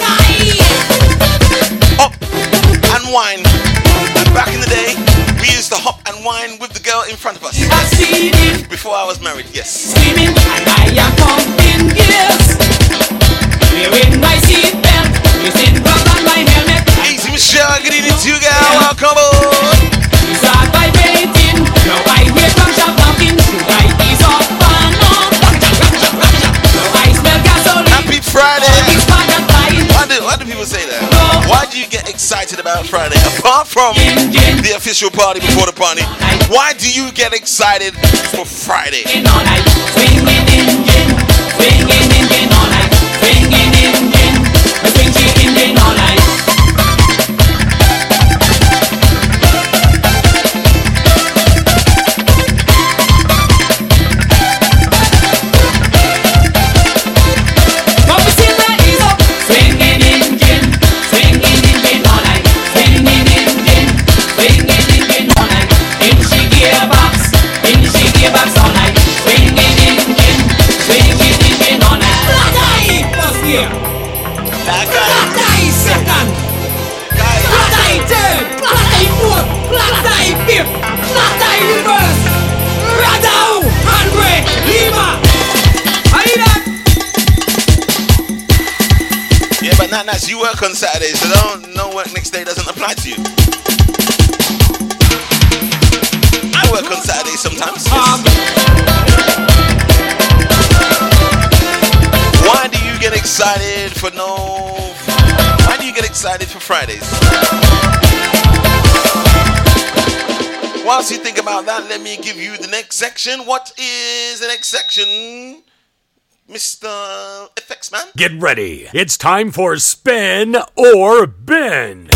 Hop and whine. And back in the day, we used to hop and whine with the girl in front of us. Before I was married, yes. The official party before the party, why do you get excited for Friday? Excited for Fridays? Whilst you think about that, let me give you the next section. What is the next section, Mr. Effects Man? Get ready. It's time for Spin or Bin.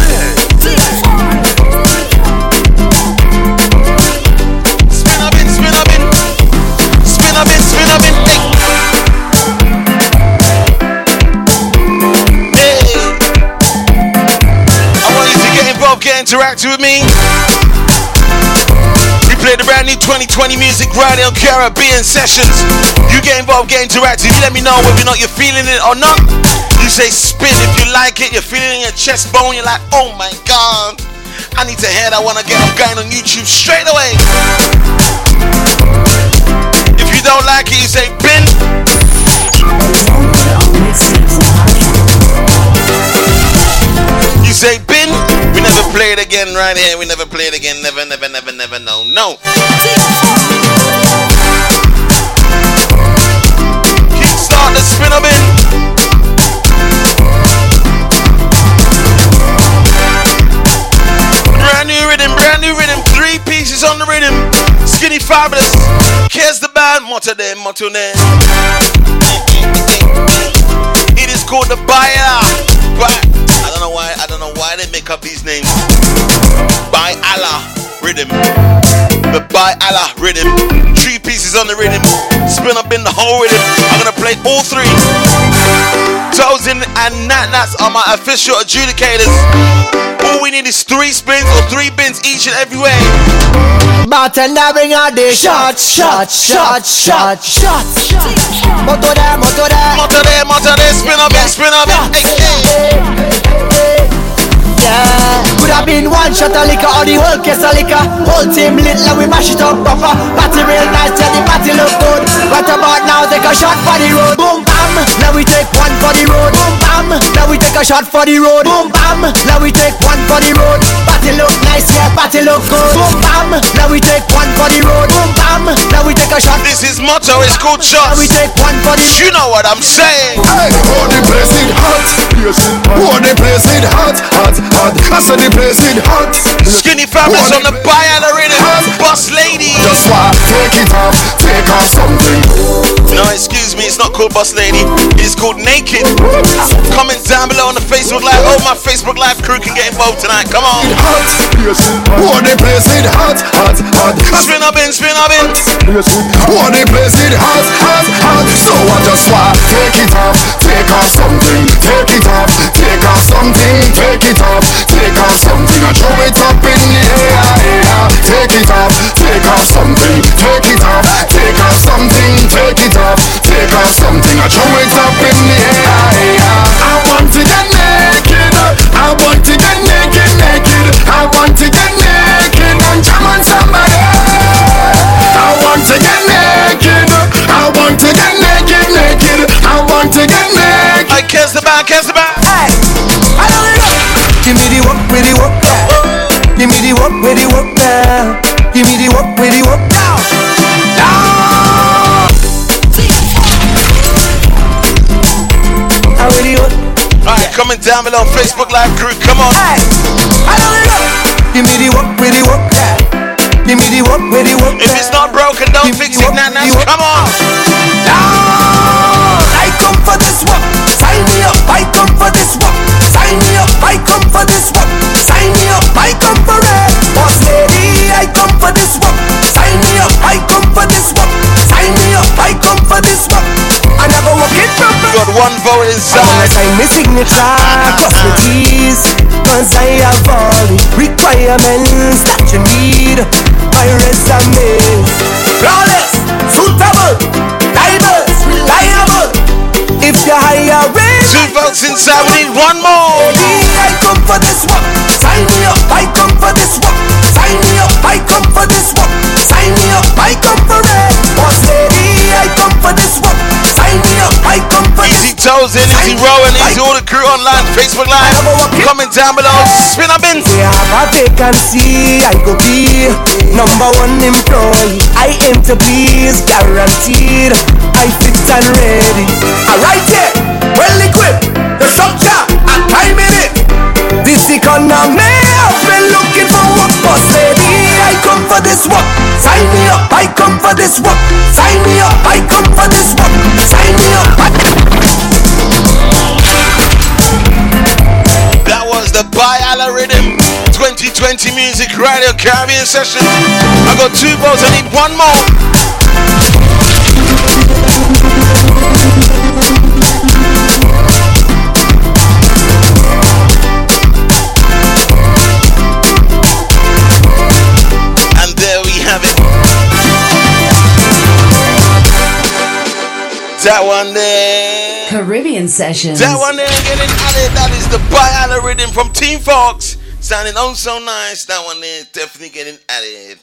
Interactive with me. We play the brand new 2020 music right on Caribbean Sessions. You get involved, get interactive. You let me know whether or not you're feeling it or not. You say spin if you like it. You're feeling in your chest bone. You're like, oh my god. I need to hear that. I want to get up going on YouTube straight away. If you don't like it, you say bin. You say bin. Never play it again right here. We never play it again. Never, never, never, never. No, no. Kickstart the spinner bin. Brand new rhythm, brand new rhythm. Three pieces on the rhythm. Skinny fabulous. Kes the Band. Motto them, motto them. It is called the Baila. But I don't know why. I don't know why they make up these names. By Allah rhythm. The by Allah rhythm. Three pieces on the rhythm. Spin up in the whole rhythm. I'm gonna play all three. Tozen and Nat Nats are my official adjudicators. All we need is three spins or three bins each and every way. Bartender bring out the shots, shots, shots, shots, shots. Moto there, moto there. Moto there, moto there. Spin up it, spin up it. Hey, hey. Yeah, could have been one shot of liquor or the whole case of liquor. Whole team lit, like we mash it up proper. Party real nice, yeah, the party look good. Right about now, take a shot for the road. Boom bam, now we take one for the road. Boom bam, now we take a shot for the road. Boom bam, now we take one for the road. Party look nice, yeah, party look good. Boom bam, now we take one for the road. Boom bam, now we take a shot. This is motto, it's called shots. Now we take one for the You know what I'm saying. Hey, oh, the place it hot. Oh, the place it hot, hot, hot. I said the place it hot. Skinny Fabulous on the Bayana rhythm. Boss lady. Just why take it off, take off something. No, excuse me, it's not called Boss Lady. It's called Naked. Comment down below on the Facebook Live. Oh, my Facebook Live crew can get involved tonight. Come on. Hot, oh, the place it hot, hot, hot. Spin up in, spin up in. Oh, the place it hot, hot, hot. So I just why take it off, take off something, take it off, take off something, take it off, take off something. I throw it up in the air, air. Take it off, take off something, take it off, take off something, take it off, take off something. I throw it up in the air, air. I want to get naked, I want to get naked, naked. I want to get naked and jam on somebody. I want to get naked. I want to get naked, naked. I want to get naked. I kiss the back, kiss the back. Hey, I don't know. Give me the work, with the work, yeah. Give me the work, with the work, yeah. Give me the work, with the work, now. Down below Facebook Live crew. Come on. Hey, I don't know. Give me the work, with the work, yeah. Give me the work, with the work. If it's not broken, don't fix it, nanas. Come on. One vote Unless inside. I sign my signature, cross my T's Cause I have all the requirements that you need My resume Flawless, suitable, diverse, reliable If you hire rich Two votes inside. We need one more. I come for this work Sign me up, I come for this work Sign me up, I come for this work Sign me up, I come for it. Boss lady, I come for this work Easy toes in, easy rowing, easy all the crew online, Facebook Live. Comment down below. Spin up in. We have a vacancy, I go be number one employee. I aim to please, guaranteed. I fit and ready. Alright, yeah, well equipped. The structure, and time in it. This economy, I've been looking for for this work. Sign me up, I come for this work. Sign me up, I come for this work. Sign me up. That was the Bayala Rhythm 2020 Music Radio Caribbean session. I got two votes. I need one more. That one there. Caribbean Sessions. That one there getting added. That is the Bayana rhythm from Team Fox. Sounding oh so nice. That one there definitely getting added.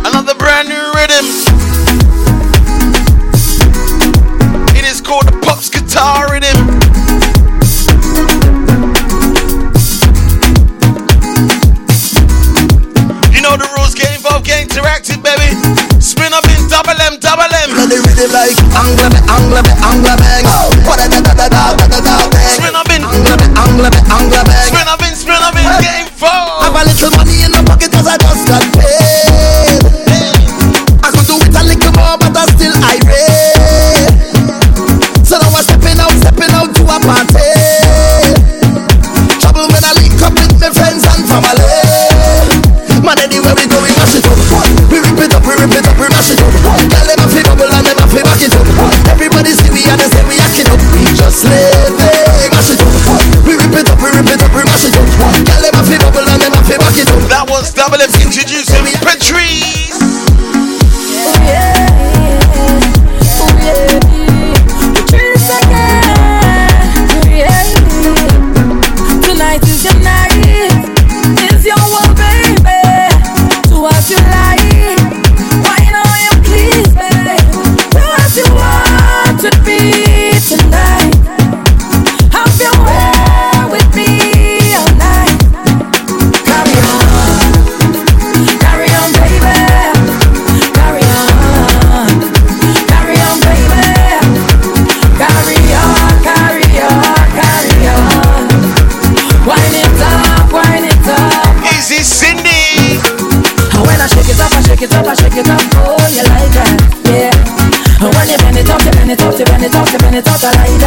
Another brand new rhythm. It is called the Pops Guitar Rhythm. Know the rules, get involved, get interactive, baby. Spin up in double M, double M. Let the rhythm like angle me, angle bang. What a da da da da da da da bang. Spin up in, me, angle me, bang. spin up in, spin up in, get involved. Have a little money in the pocket 'cause I just got Shake it up and shake it up, oh, you like that, yeah. And when you bend it up, you bend it up, you bend it up, you bend it up, I like that.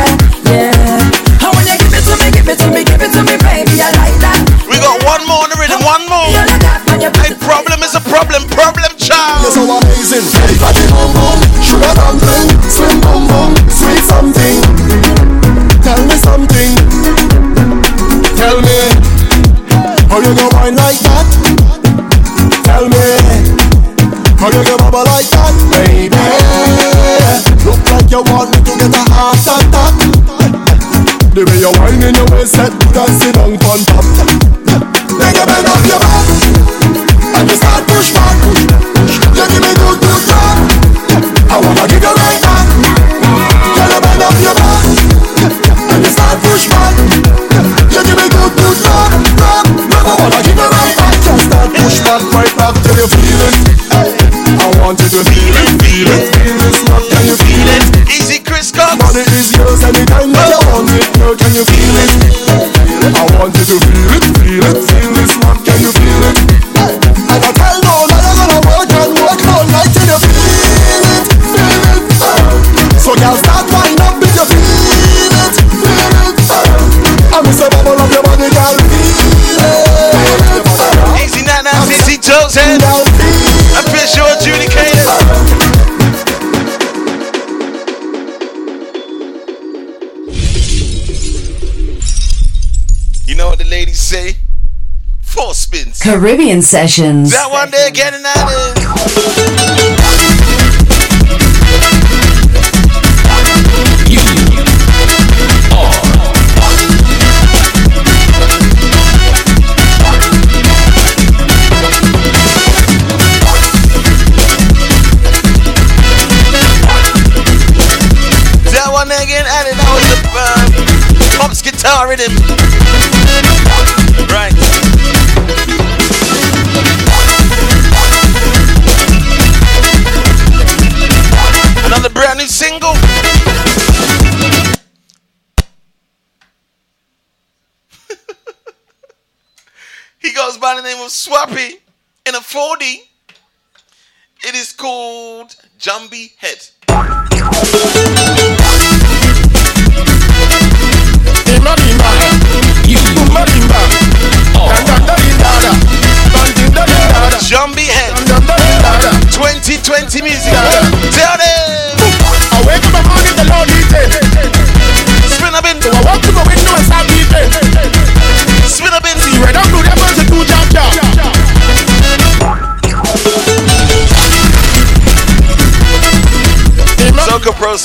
The way you whine in your waist set, you can sit on top. Make you bend up your back and you start Caribbean Sessions. That one day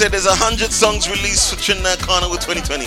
said there's a hundred songs released for Trinidad Carnival 2020.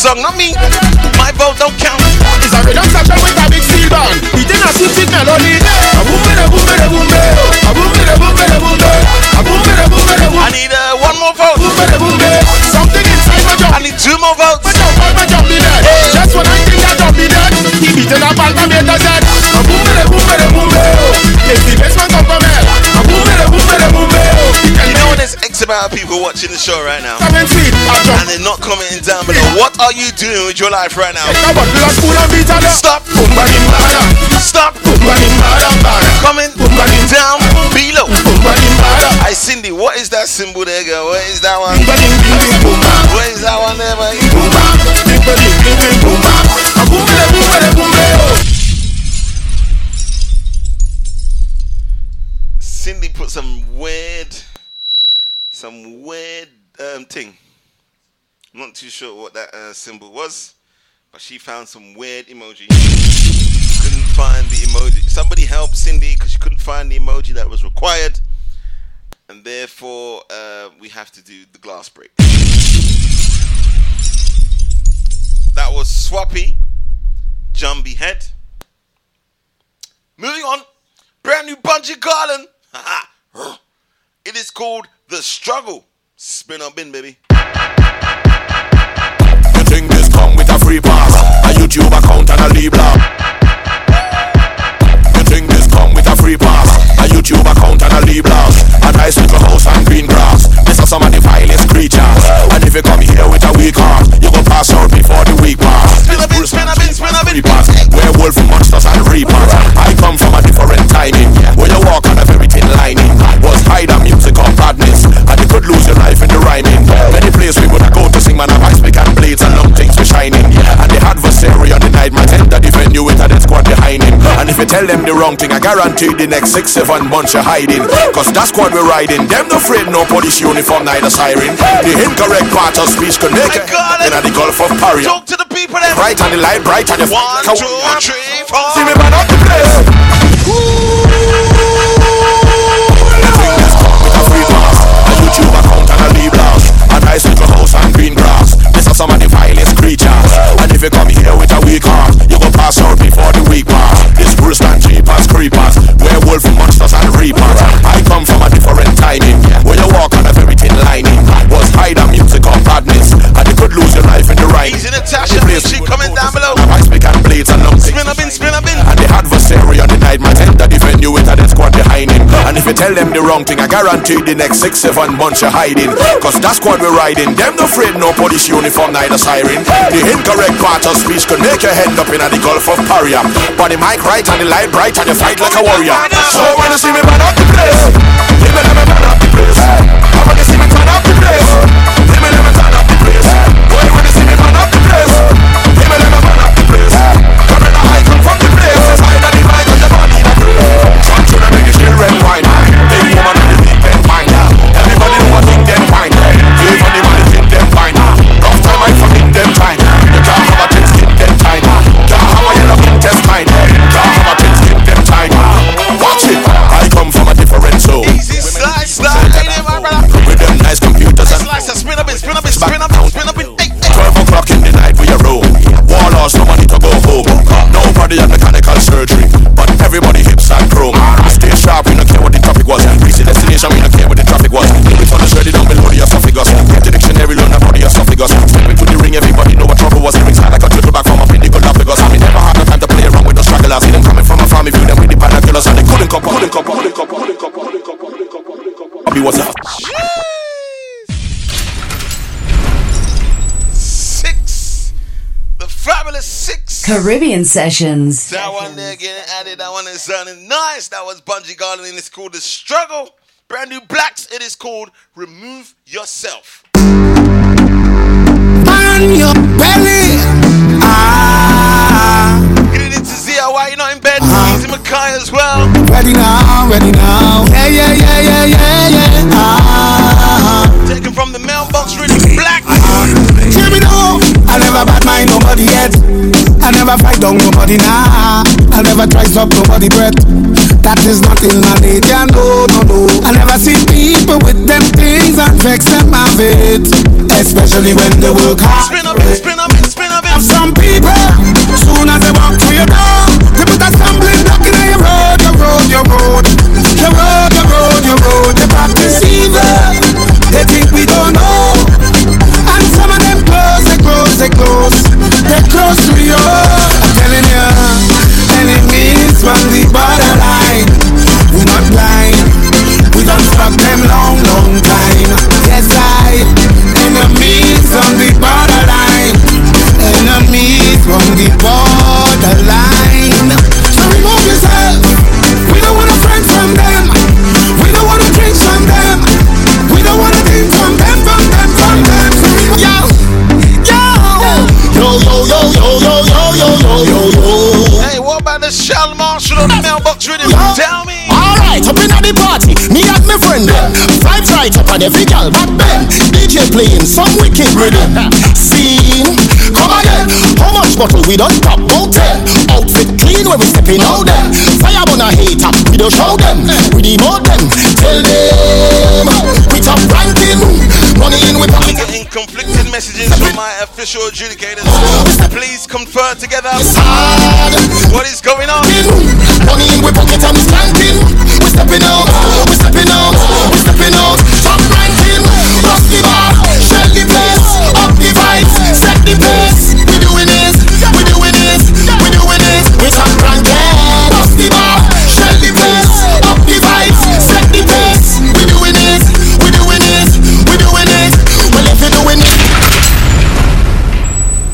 song, not me. My vote don't count. It's a reduction with a big seal band. Beating a signal on the amount of people watching the show right now. And they're not commenting down below. What are you doing with your life right now? Stop. Stop. Comment down below. Hey Cindy, what is that symbol there, girl? What is that one? What is that one there, man? Cindy put some way some weird um, thing. I'm not too sure what that uh, symbol was, but she found some weird emoji. Couldn't find the emoji. Somebody help Cindy because she couldn't find the emoji that was required, and therefore uh, we have to do the glass break. That was Swappi, Jumbie Head. Moving on, brand new Bunji Garlin. it is called The Struggle. Spin up in, baby. You think this come with a free pass? A YouTube account and a blog. You think this come with a free pass? A YouTube account and a blog. A nice little house and green grass. This are some of the vilest creatures. And if you come here with a weak heart, you gon' pass out before the week pass. Spin up in, spin up in, spin up in. Reapers, werewolf monsters and reapers. I come from a different timing. Where you walk on a very thin lining. Was hide and music of badness. Could lose your life in the rhyming. Many places we would have go to sing man of ice pick and blades and long things for shining. And the adversary on the night tend to defend you with a dead squad behind him. And if you tell them the wrong thing, I guarantee the next six, seven months you're hiding. Cause that squad we're riding, them no afraid no police uniform, neither siren. The incorrect part of speech could make it in the Gulf of Paria. Talk to the people then. Bright on the light, bright on the One, two, three, four. See me man up the place. With if you come here with a weak heart, you go pass out before the week pass. This bruised and cheapers, creepers, werewolf monsters and reapers. I come from a different timing, where you walk on a very thin lining. Was hide and music of badness, and you could lose your life in the rhyme. Easy Natasha, she coming down below. I speak and blades and long Spin up in, spin up in. and the adversary on the night man tend to defend you with a squad behind him. And if you tell them the wrong thing, I guarantee the next six, seven months you're hiding. Cause that squad we're riding, them no afraid no police uniform, neither siren. The incorrect part of speech could make your head up in the Gulf of Paria. But the mic right and the light bright and you fight like a warrior. So when you see me man up the place, give me man up the place. I want see me turn up the place, Caribbean Sessions. That one there getting added. That one is sounding nice. That was Bunji Garlin and it's called The Struggle. Brand new Blaxx. It is called Remove Yourself. On your belly. Ah. Getting into Zia, why you not in bed? Easy Mackay as well. Ready now, ready now. Yeah, yeah, yeah, yeah, yeah, yeah. Ah. Never bad mind nobody yet. I never fight down nobody nah. I never try stop nobody breath. That is not in my nature, no, no, no. I never see people with them things and vex them of it. Especially when they work hard. Spin up in, spin up in, spin up some people, Up every girl back then. DJ playing some wicked rhythm. Scene, come again. How much bottle we done pop? About ten. Outfit clean when we stepping out them. Fire on a hater, we don't show them. We demote them. Tell them we top ranking. Money in. Getting conflicting messages from my official adjudicators. Please confer together. What is going on? Money in we pocket and we skanking. We stepping out, we stepping out, we stepping out. The pace. We doing it, we doing it, we doing it. We top ranking, rock the bar, shell the place, up the vibes, set the pace. We doing it, we doing it, we doing it. Well if you're doing it.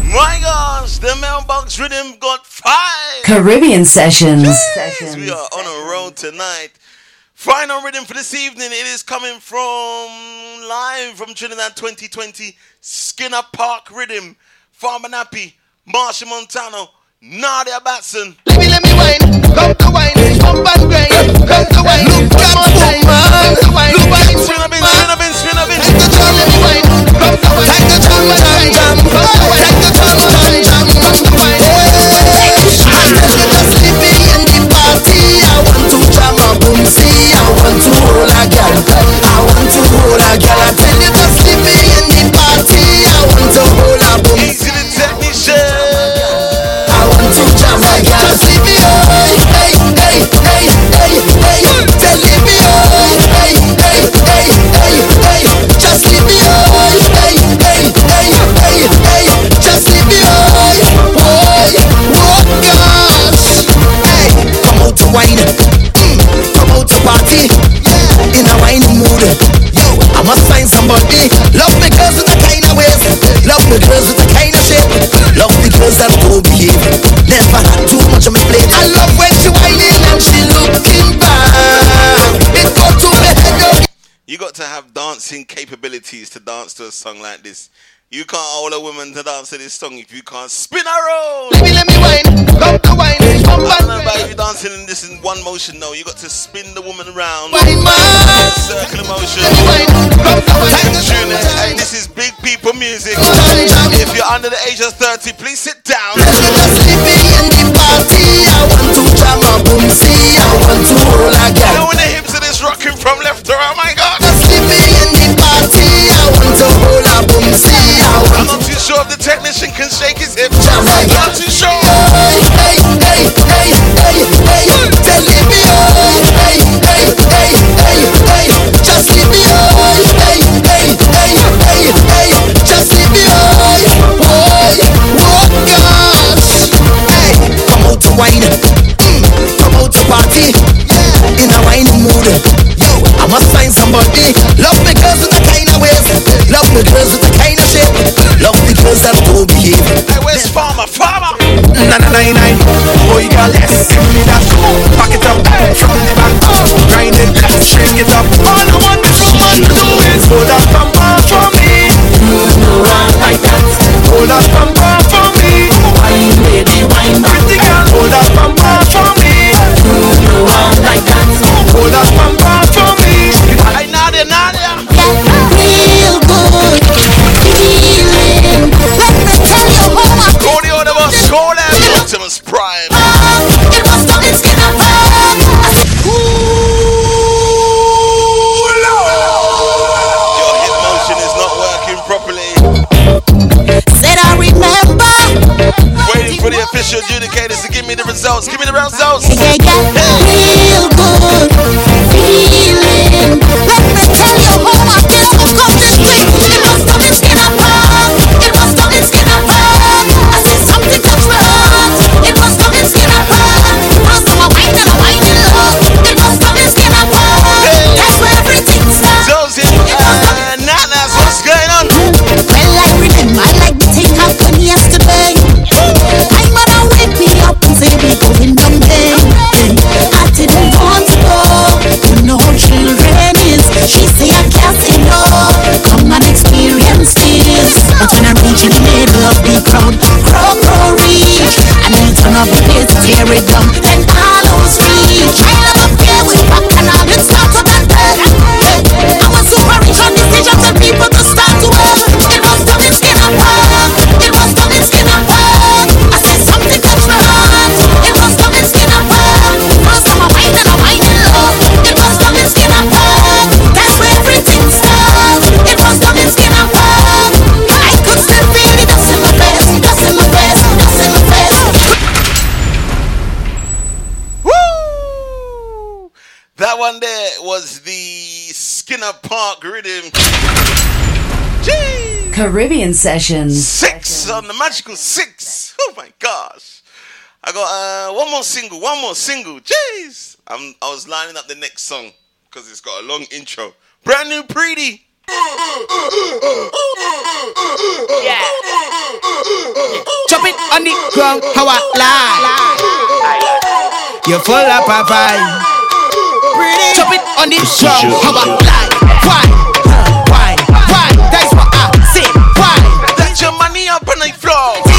My gosh, the mailbox rhythm got five. Caribbean Sessions. Yes, we are on a road tonight. Final rhythm for this evening. It is coming from live from Trinidad 2020. Skinner Park Rhythm. Farmer Nappy. Machel Montano. Nadia Batson. Let me, let me wine, come to wine, pump and grind, come to wine, look at one time, come to wine, look at Spin up in, spin up in, spin up in. Take the time, let me wine, come to wine, take the time, jam, jam, come to wine, take the time, jam, jam, come to wine. I said we just sleepy in the party, I want to jam a boom, see, I want to hold a girl, I want to hold a girl, party, yeah, in a wine mood. Yo, I must find somebody. Love me girls with the kind of ways, love me girls with the kind of shape, love the girls that don't behave. Never had too much on my plate. I love when she whining and she looking back. It go to my head. You got to have dancing capabilities to dance to a song like this. You can't hold a woman to dance to this song if you can't spin around. Let me, let me wine, come to wine, come back. about you dancing in this in one motion. No, you got to spin the woman around. Wine man, circular motion. wine, come to wine. Tune. Hey, this is big people music. If you're under the age of 30, please sit down. Sleepy in the party, I want to jam a boom, see, I want to hold a You know when the hips of this rocking from left to right, oh my God. Sleepy in the party, I want to hold a boom, see, I'm not too sure if the technician can shake his my I'm not too sure. Hey, hey, hey, hey, hey, hey. Just leave me high, hey, hey, hey, hey, hey. Just leave me high, hey, hey, hey, hey, hey. Just leave me high, boy. Oh gosh, hey, come out to wine, mm, come out to party, yeah, in a wine mood. Yo, I must find somebody. Love me girls with the kind of ways, love me girls girls that don't behave. Hey, where's Farmer? Farmer! Nine nine nine. Boy, girl, yes. Give me that. Back it up from the back. Grind it, shake it up. All this woman to do is hold that bumper for me. You know I like that. Hold that bumper results. Give me the results. Mark Caribbean Sessions. Six on the magical six. Oh my gosh. I got uh, one more single, one more single. Jeez. I'm, I was lining up the next song because it's got a long intro. Brand new Pretty. Yeah. Chop it on the ground, how I lie. You're full of a vibe. Pretty. Chop it on the show, How I like, why, why, why? That's what I say. Why? Let your money up on the floor.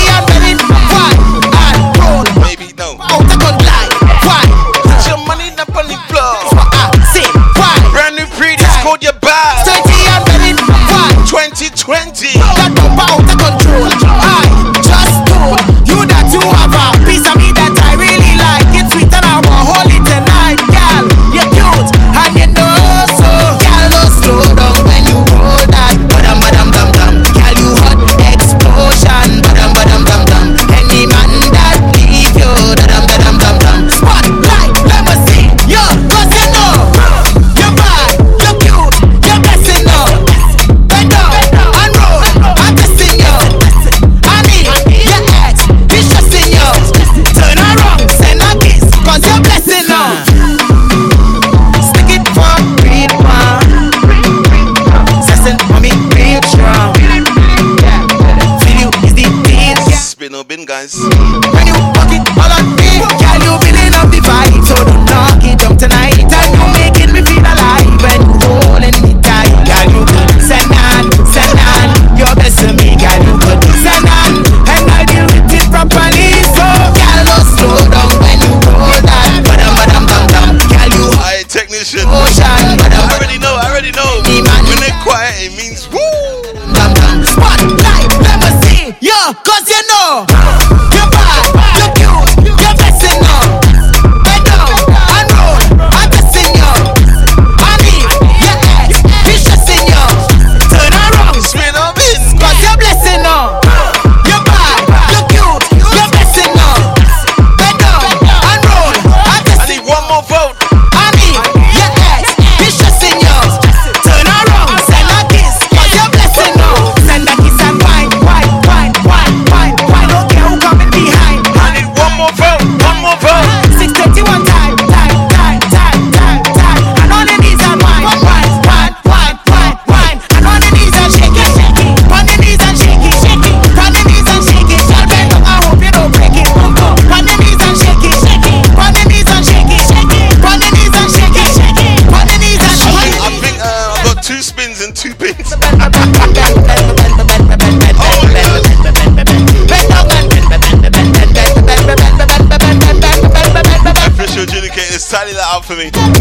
for me.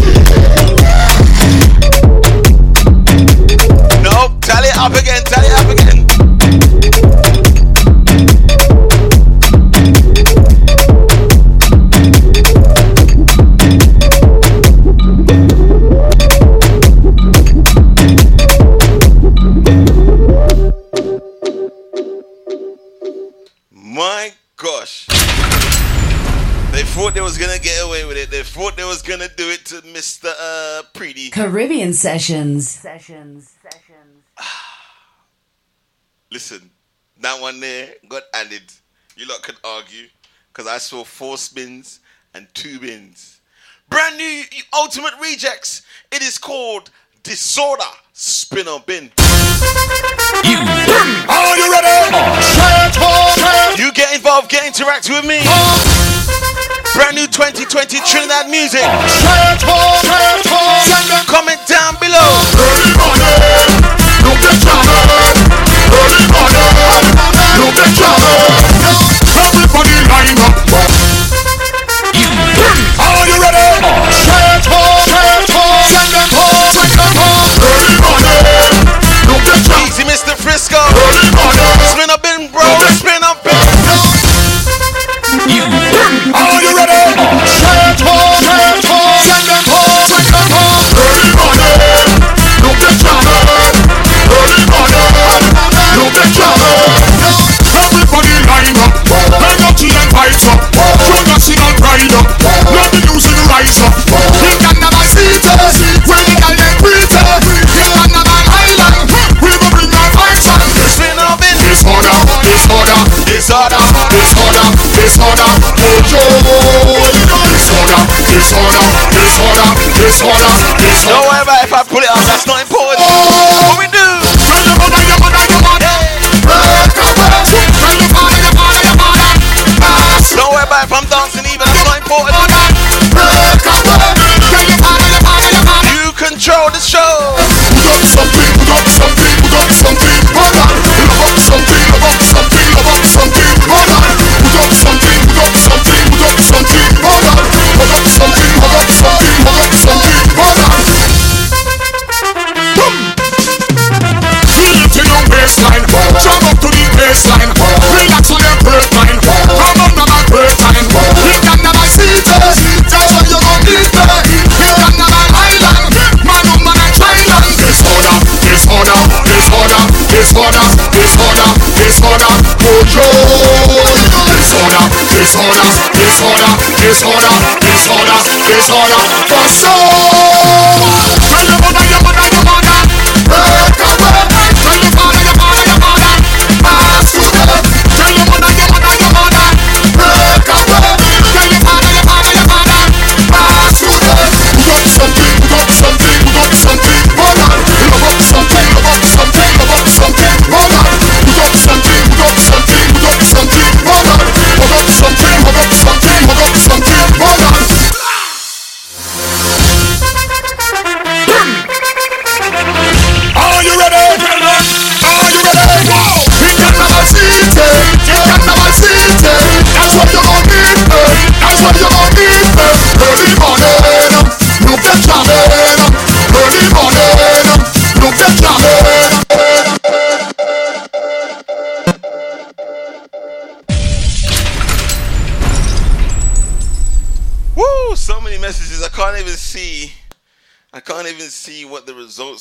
treaty. Caribbean sessions. Sessions. Sessions. Listen, that one there got added. You lot could argue because I saw four spins and two bins. Brand new Ultimate Rejects. It is called Disorder Spin or Bin. You are you ready? Oh. You get involved, get interact with me. Oh. Brand new 2020 Trinidad music. Comment down below. Everybody line up. Are you ready? Straight home, straight home, home, look at Easy, Mr. Frisco. Disorder, disorder, disorder, disorder, control.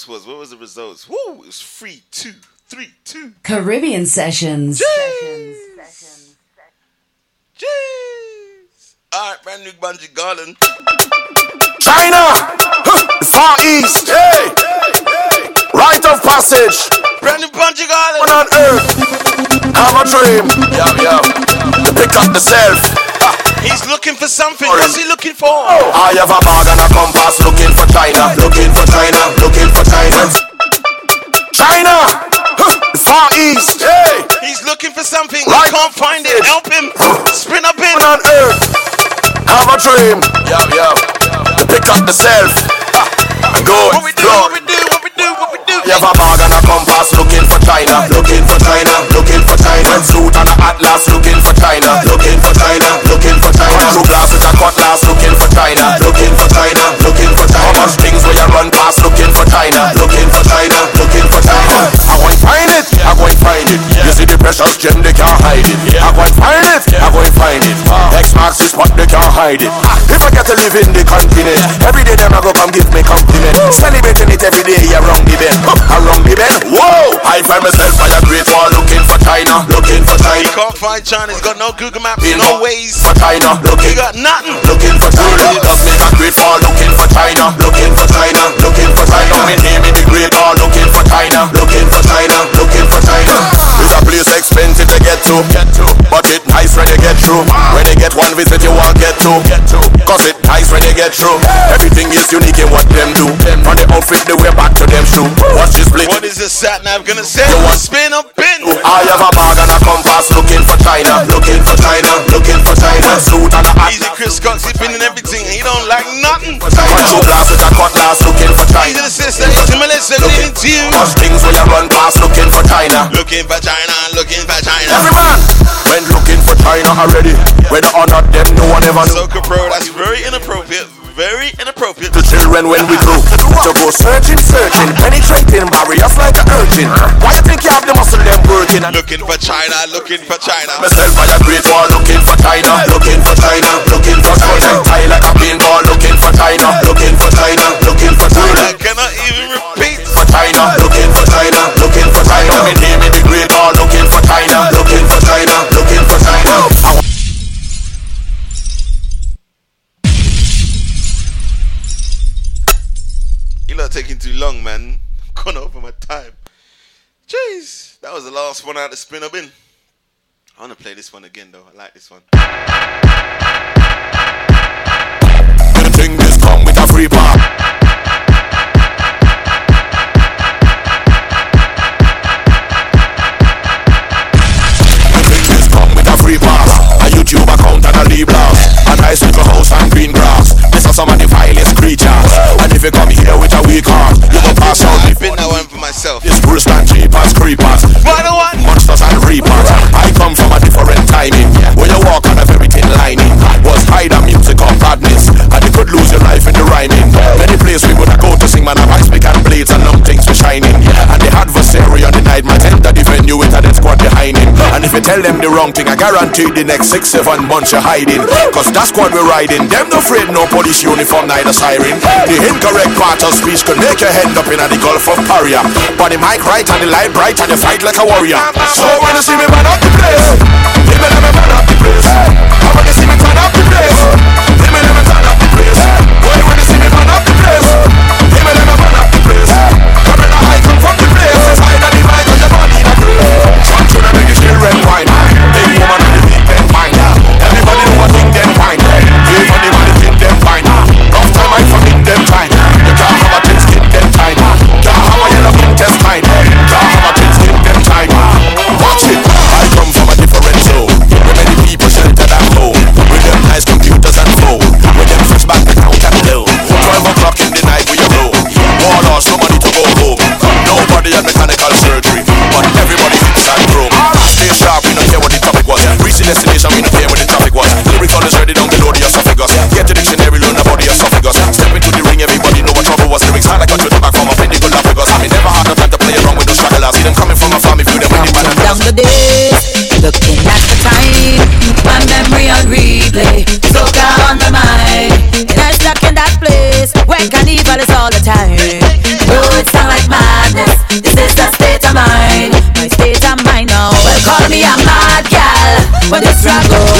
Results was. What was the results? Woo! It was three, two, three, two. Caribbean Sessions. Jeez. Alright, brand new Bunji Garlin. China, huh, Far East, hey, Hey, hey. right of passage. Brand new Bunji Garlin. On earth, have a dream, yo yo, to pick up the self. He's looking for something. What's he looking for? I have a bag and a compass looking for China, looking for China, looking for China. China, huh, the Far East, hey, He's looking for something. Right. He can't find it. Help him. Spin up in. on earth, have a dream, yo yo, to pick up the self. And go, What we do? go. What we do? What we do? What we do? You have a bag and a compass looking for China, looking for China, looking China. Suit and a atlas looking for China, looking for China, looking for China. Two glasses and cutlass looking for China, looking for China, looking for China. How much things where you run past looking for China, looking for China, looking for China. I go and find it, I go and find it. You see the precious gem, they can't hide it. I go and find it, I go and find it. X marks the spot, they can't hide it. If I get to live in the continent, every day them I go come give me compliment. Celebrating it every day around the bend, around the bend. Whoa! I find myself by a great wall looking for China, looking for He China. can't find China. He's got no Google Maps, You no ways. for China, He looking, got nothing. looking for China. It does make a great wall looking for China, looking for China, looking for China. Me name in the great wall looking for China, looking for China, looking for China. A place expensive to get to, get to, but it nice when you get through. When you get one visit, you won't get to, get to, cause it nice when you get through. Everything is unique in what them do. From the outfit, the way back to them shoe. Watch this split. What is the sat nav gonna say? You want- Spin up in. I have a bag and a compass looking for China, looking for China, looking for China. Suit and a hat. Easy Chris Scott sipping and everything. He don't like nothing. Two glasses and cutlass looking for China. the sister, easy Melissa, leading to you. Watch things when you run past looking for China. Looking for China, looking for China. Every man went looking for China already. Whether or not them, no one ever knew. Soca Pro, that's very inappropriate. Very inappropriate. The children when we grew to go searching, searching, penetrating barriers like a urchin. Why you think you have the muscle them working? Looking for China, looking for China. Myself by a great wall looking for China, looking for China, looking for China. Tie like a pinball looking for China, looking for China, looking for China. I cannot even repeat. For China, looking for China, looking for China. Me name in the great wall taking too long, man. Gone over my time. Jeez, that was the last one out of spin up in. I want to play this one again though. I like this one. The thing is come with a free A YouTube account and a leave blast A nice little house and green grass Are some of the vilest creatures. And if you come here with a weak heart You will pass out. I've been that one for myself. This Bruce and Jeepers creepers. One on. One. Monsters and reapers. I come from a different timing When you walk on a very thin lining Was either music or badness And you could lose your life in the rhyming. Many places we would go to sing Man, I speak and blades and long things for shining. And the adversary on the night Man, enter the venue with a dead squad behind him. And if you tell them the wrong thing I guarantee the next six, seven months you're hiding. Cause that squad we're riding Them no afraid no police uniform neither siren. The incorrect part of speech could make your head up in the Gulf of Paria. But the mic right and the light bright and you fight like a warrior. So when you see me man up the place. They may never man up the place. And when you see me turn up the place? They may never turn up the place. Boy when you see me man up the place all the time. Oh, it sound like madness. This is the state of mind, my state of mind now. Well, call me a mad gal when this go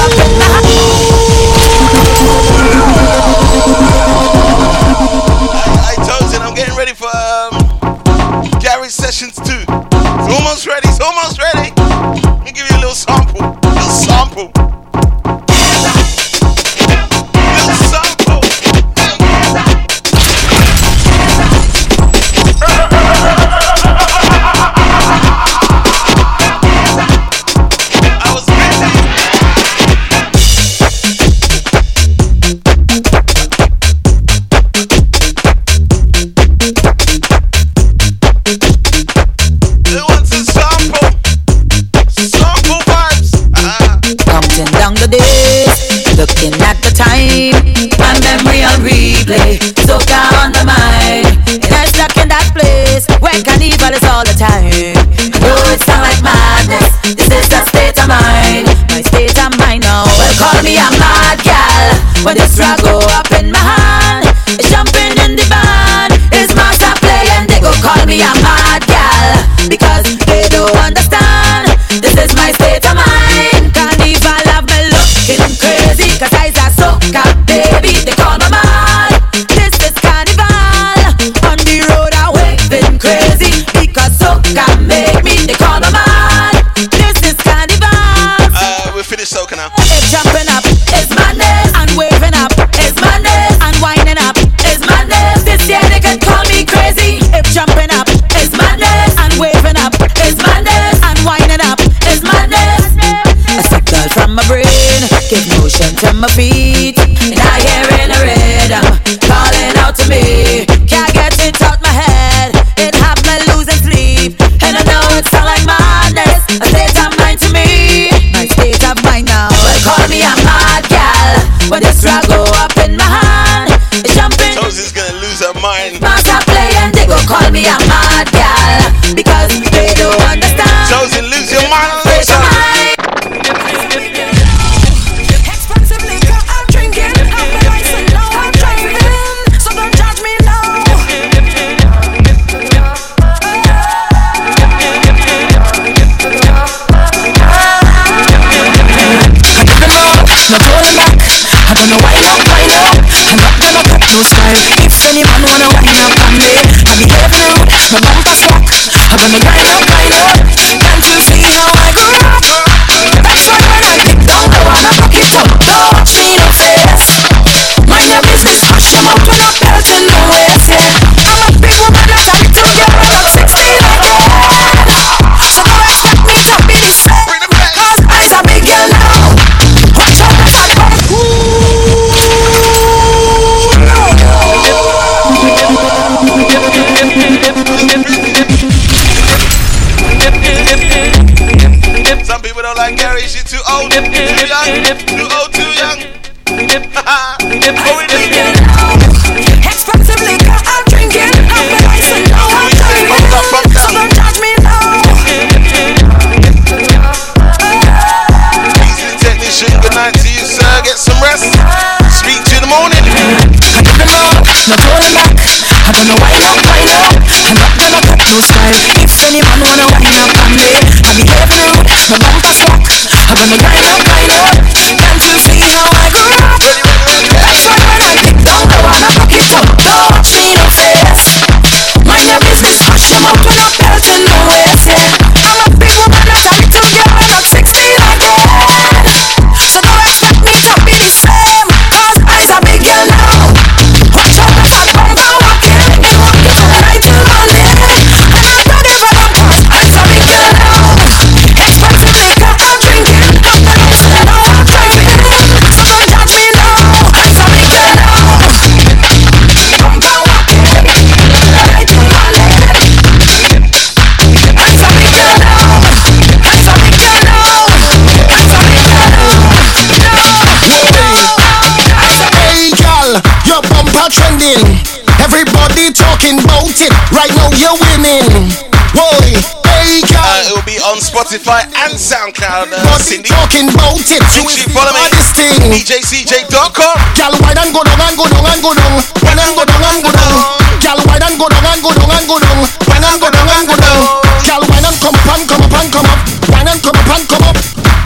it. Right now you're winning. Boy, hey. Uh, it will be on Spotify and SoundCloud. Uh, Cindy. Talking about it. Make sure you follow me. This thing. DJCJ.com. Girl, why and go down and go down and go down. When and go down and go down. Girl, why and go down and go down and go down. When and go down and go down. Girl, why and come up and come up and come up. Why and come up and come up.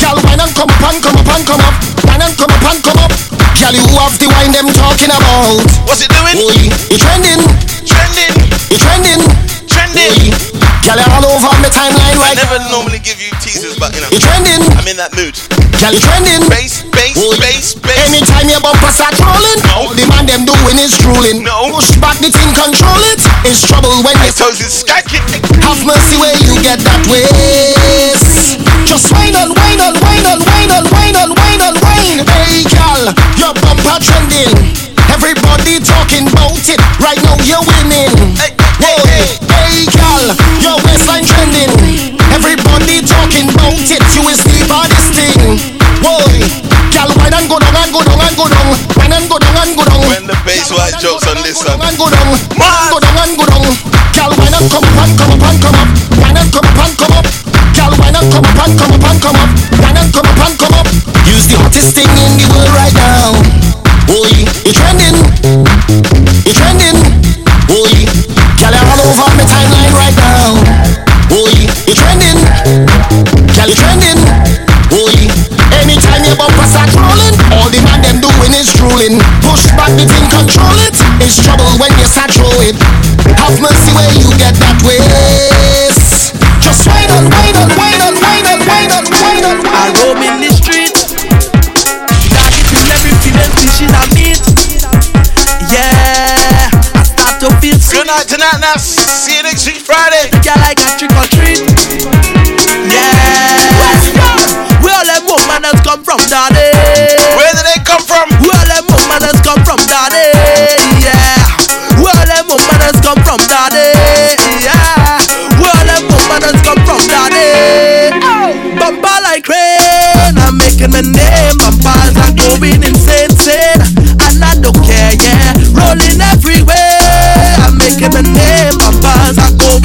Girl, why and come up and come up and come up. Why and come up and come up. Girl, you have the wine them talking about. What's it doing? Boy, you trending. Trending. Never normally give you teasers, but you know. You trending. I'm in that mood. Girl, you trending. Bass, bass, bass, bass. Anytime your bumper start rolling, all the man them doing is drooling. No. Push back the thing, control it. It's trouble when you toes is skanking. Have mercy where you get that waist. Just whine on, whine on, whine on, whine on, whine on, whine on, whine. Hey, girl, your bumper trending. Everybody talking about it. Right now you're winning. Hey, it. You is the baddest thing. Boy, girl, whine and go down and go down and go down. Whine and go down and go down. When the bass white jokes on this one. And go down, go down and go down. Girl, why not come up and come up and come up? Why not come up and come up? Girl, why not come up and come up and come up? Why not come up and come up? Use the hottest thing in the world right now. Boy, you trending, you trending. Night tonight, now. See you next week, Friday. Girl, like a trick or treat. Yeah. Where all them women come from, daddy? Where did they come from? Where them women come from, daddy? Yeah. Where them women come from, daddy? Yeah. Where them women come from, daddy? Bumper like rain, I'm making my name. Bumpers are going insane, making my name. Bumpers are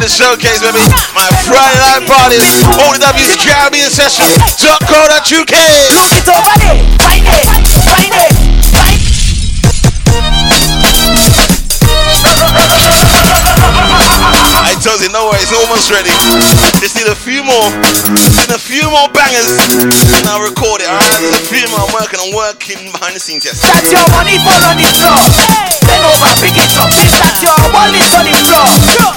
the showcase, baby. My Friday night parties. OWCaribbeanSession.co.uk. Look it over there. Find it. Find it. Find it. I told you, no worries, almost ready. Just need a few more, just need a few more bangers, and I'll record it. Alright, there's a few more. I'm working, I'm working behind the scenes. Yes. That's your money for on the floor. Hey. Bend over, pick it up. This That's your wallet on the floor. Sure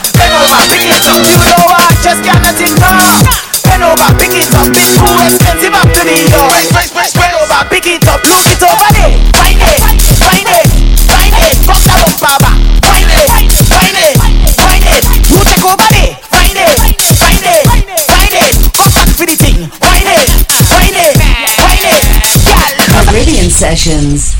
over, pick it up. You know what? Just can't let it go. Bend over, pick it up. It's too expensive up to the door. Bend over, pick it up. Look it over there. Find it, find it, find it. From the bumper back. Find it, find it, find it. You take over there. Find it, find it, find it. Come back for the thing. Find it, find it, find it. Girl, Caribbean Sessions.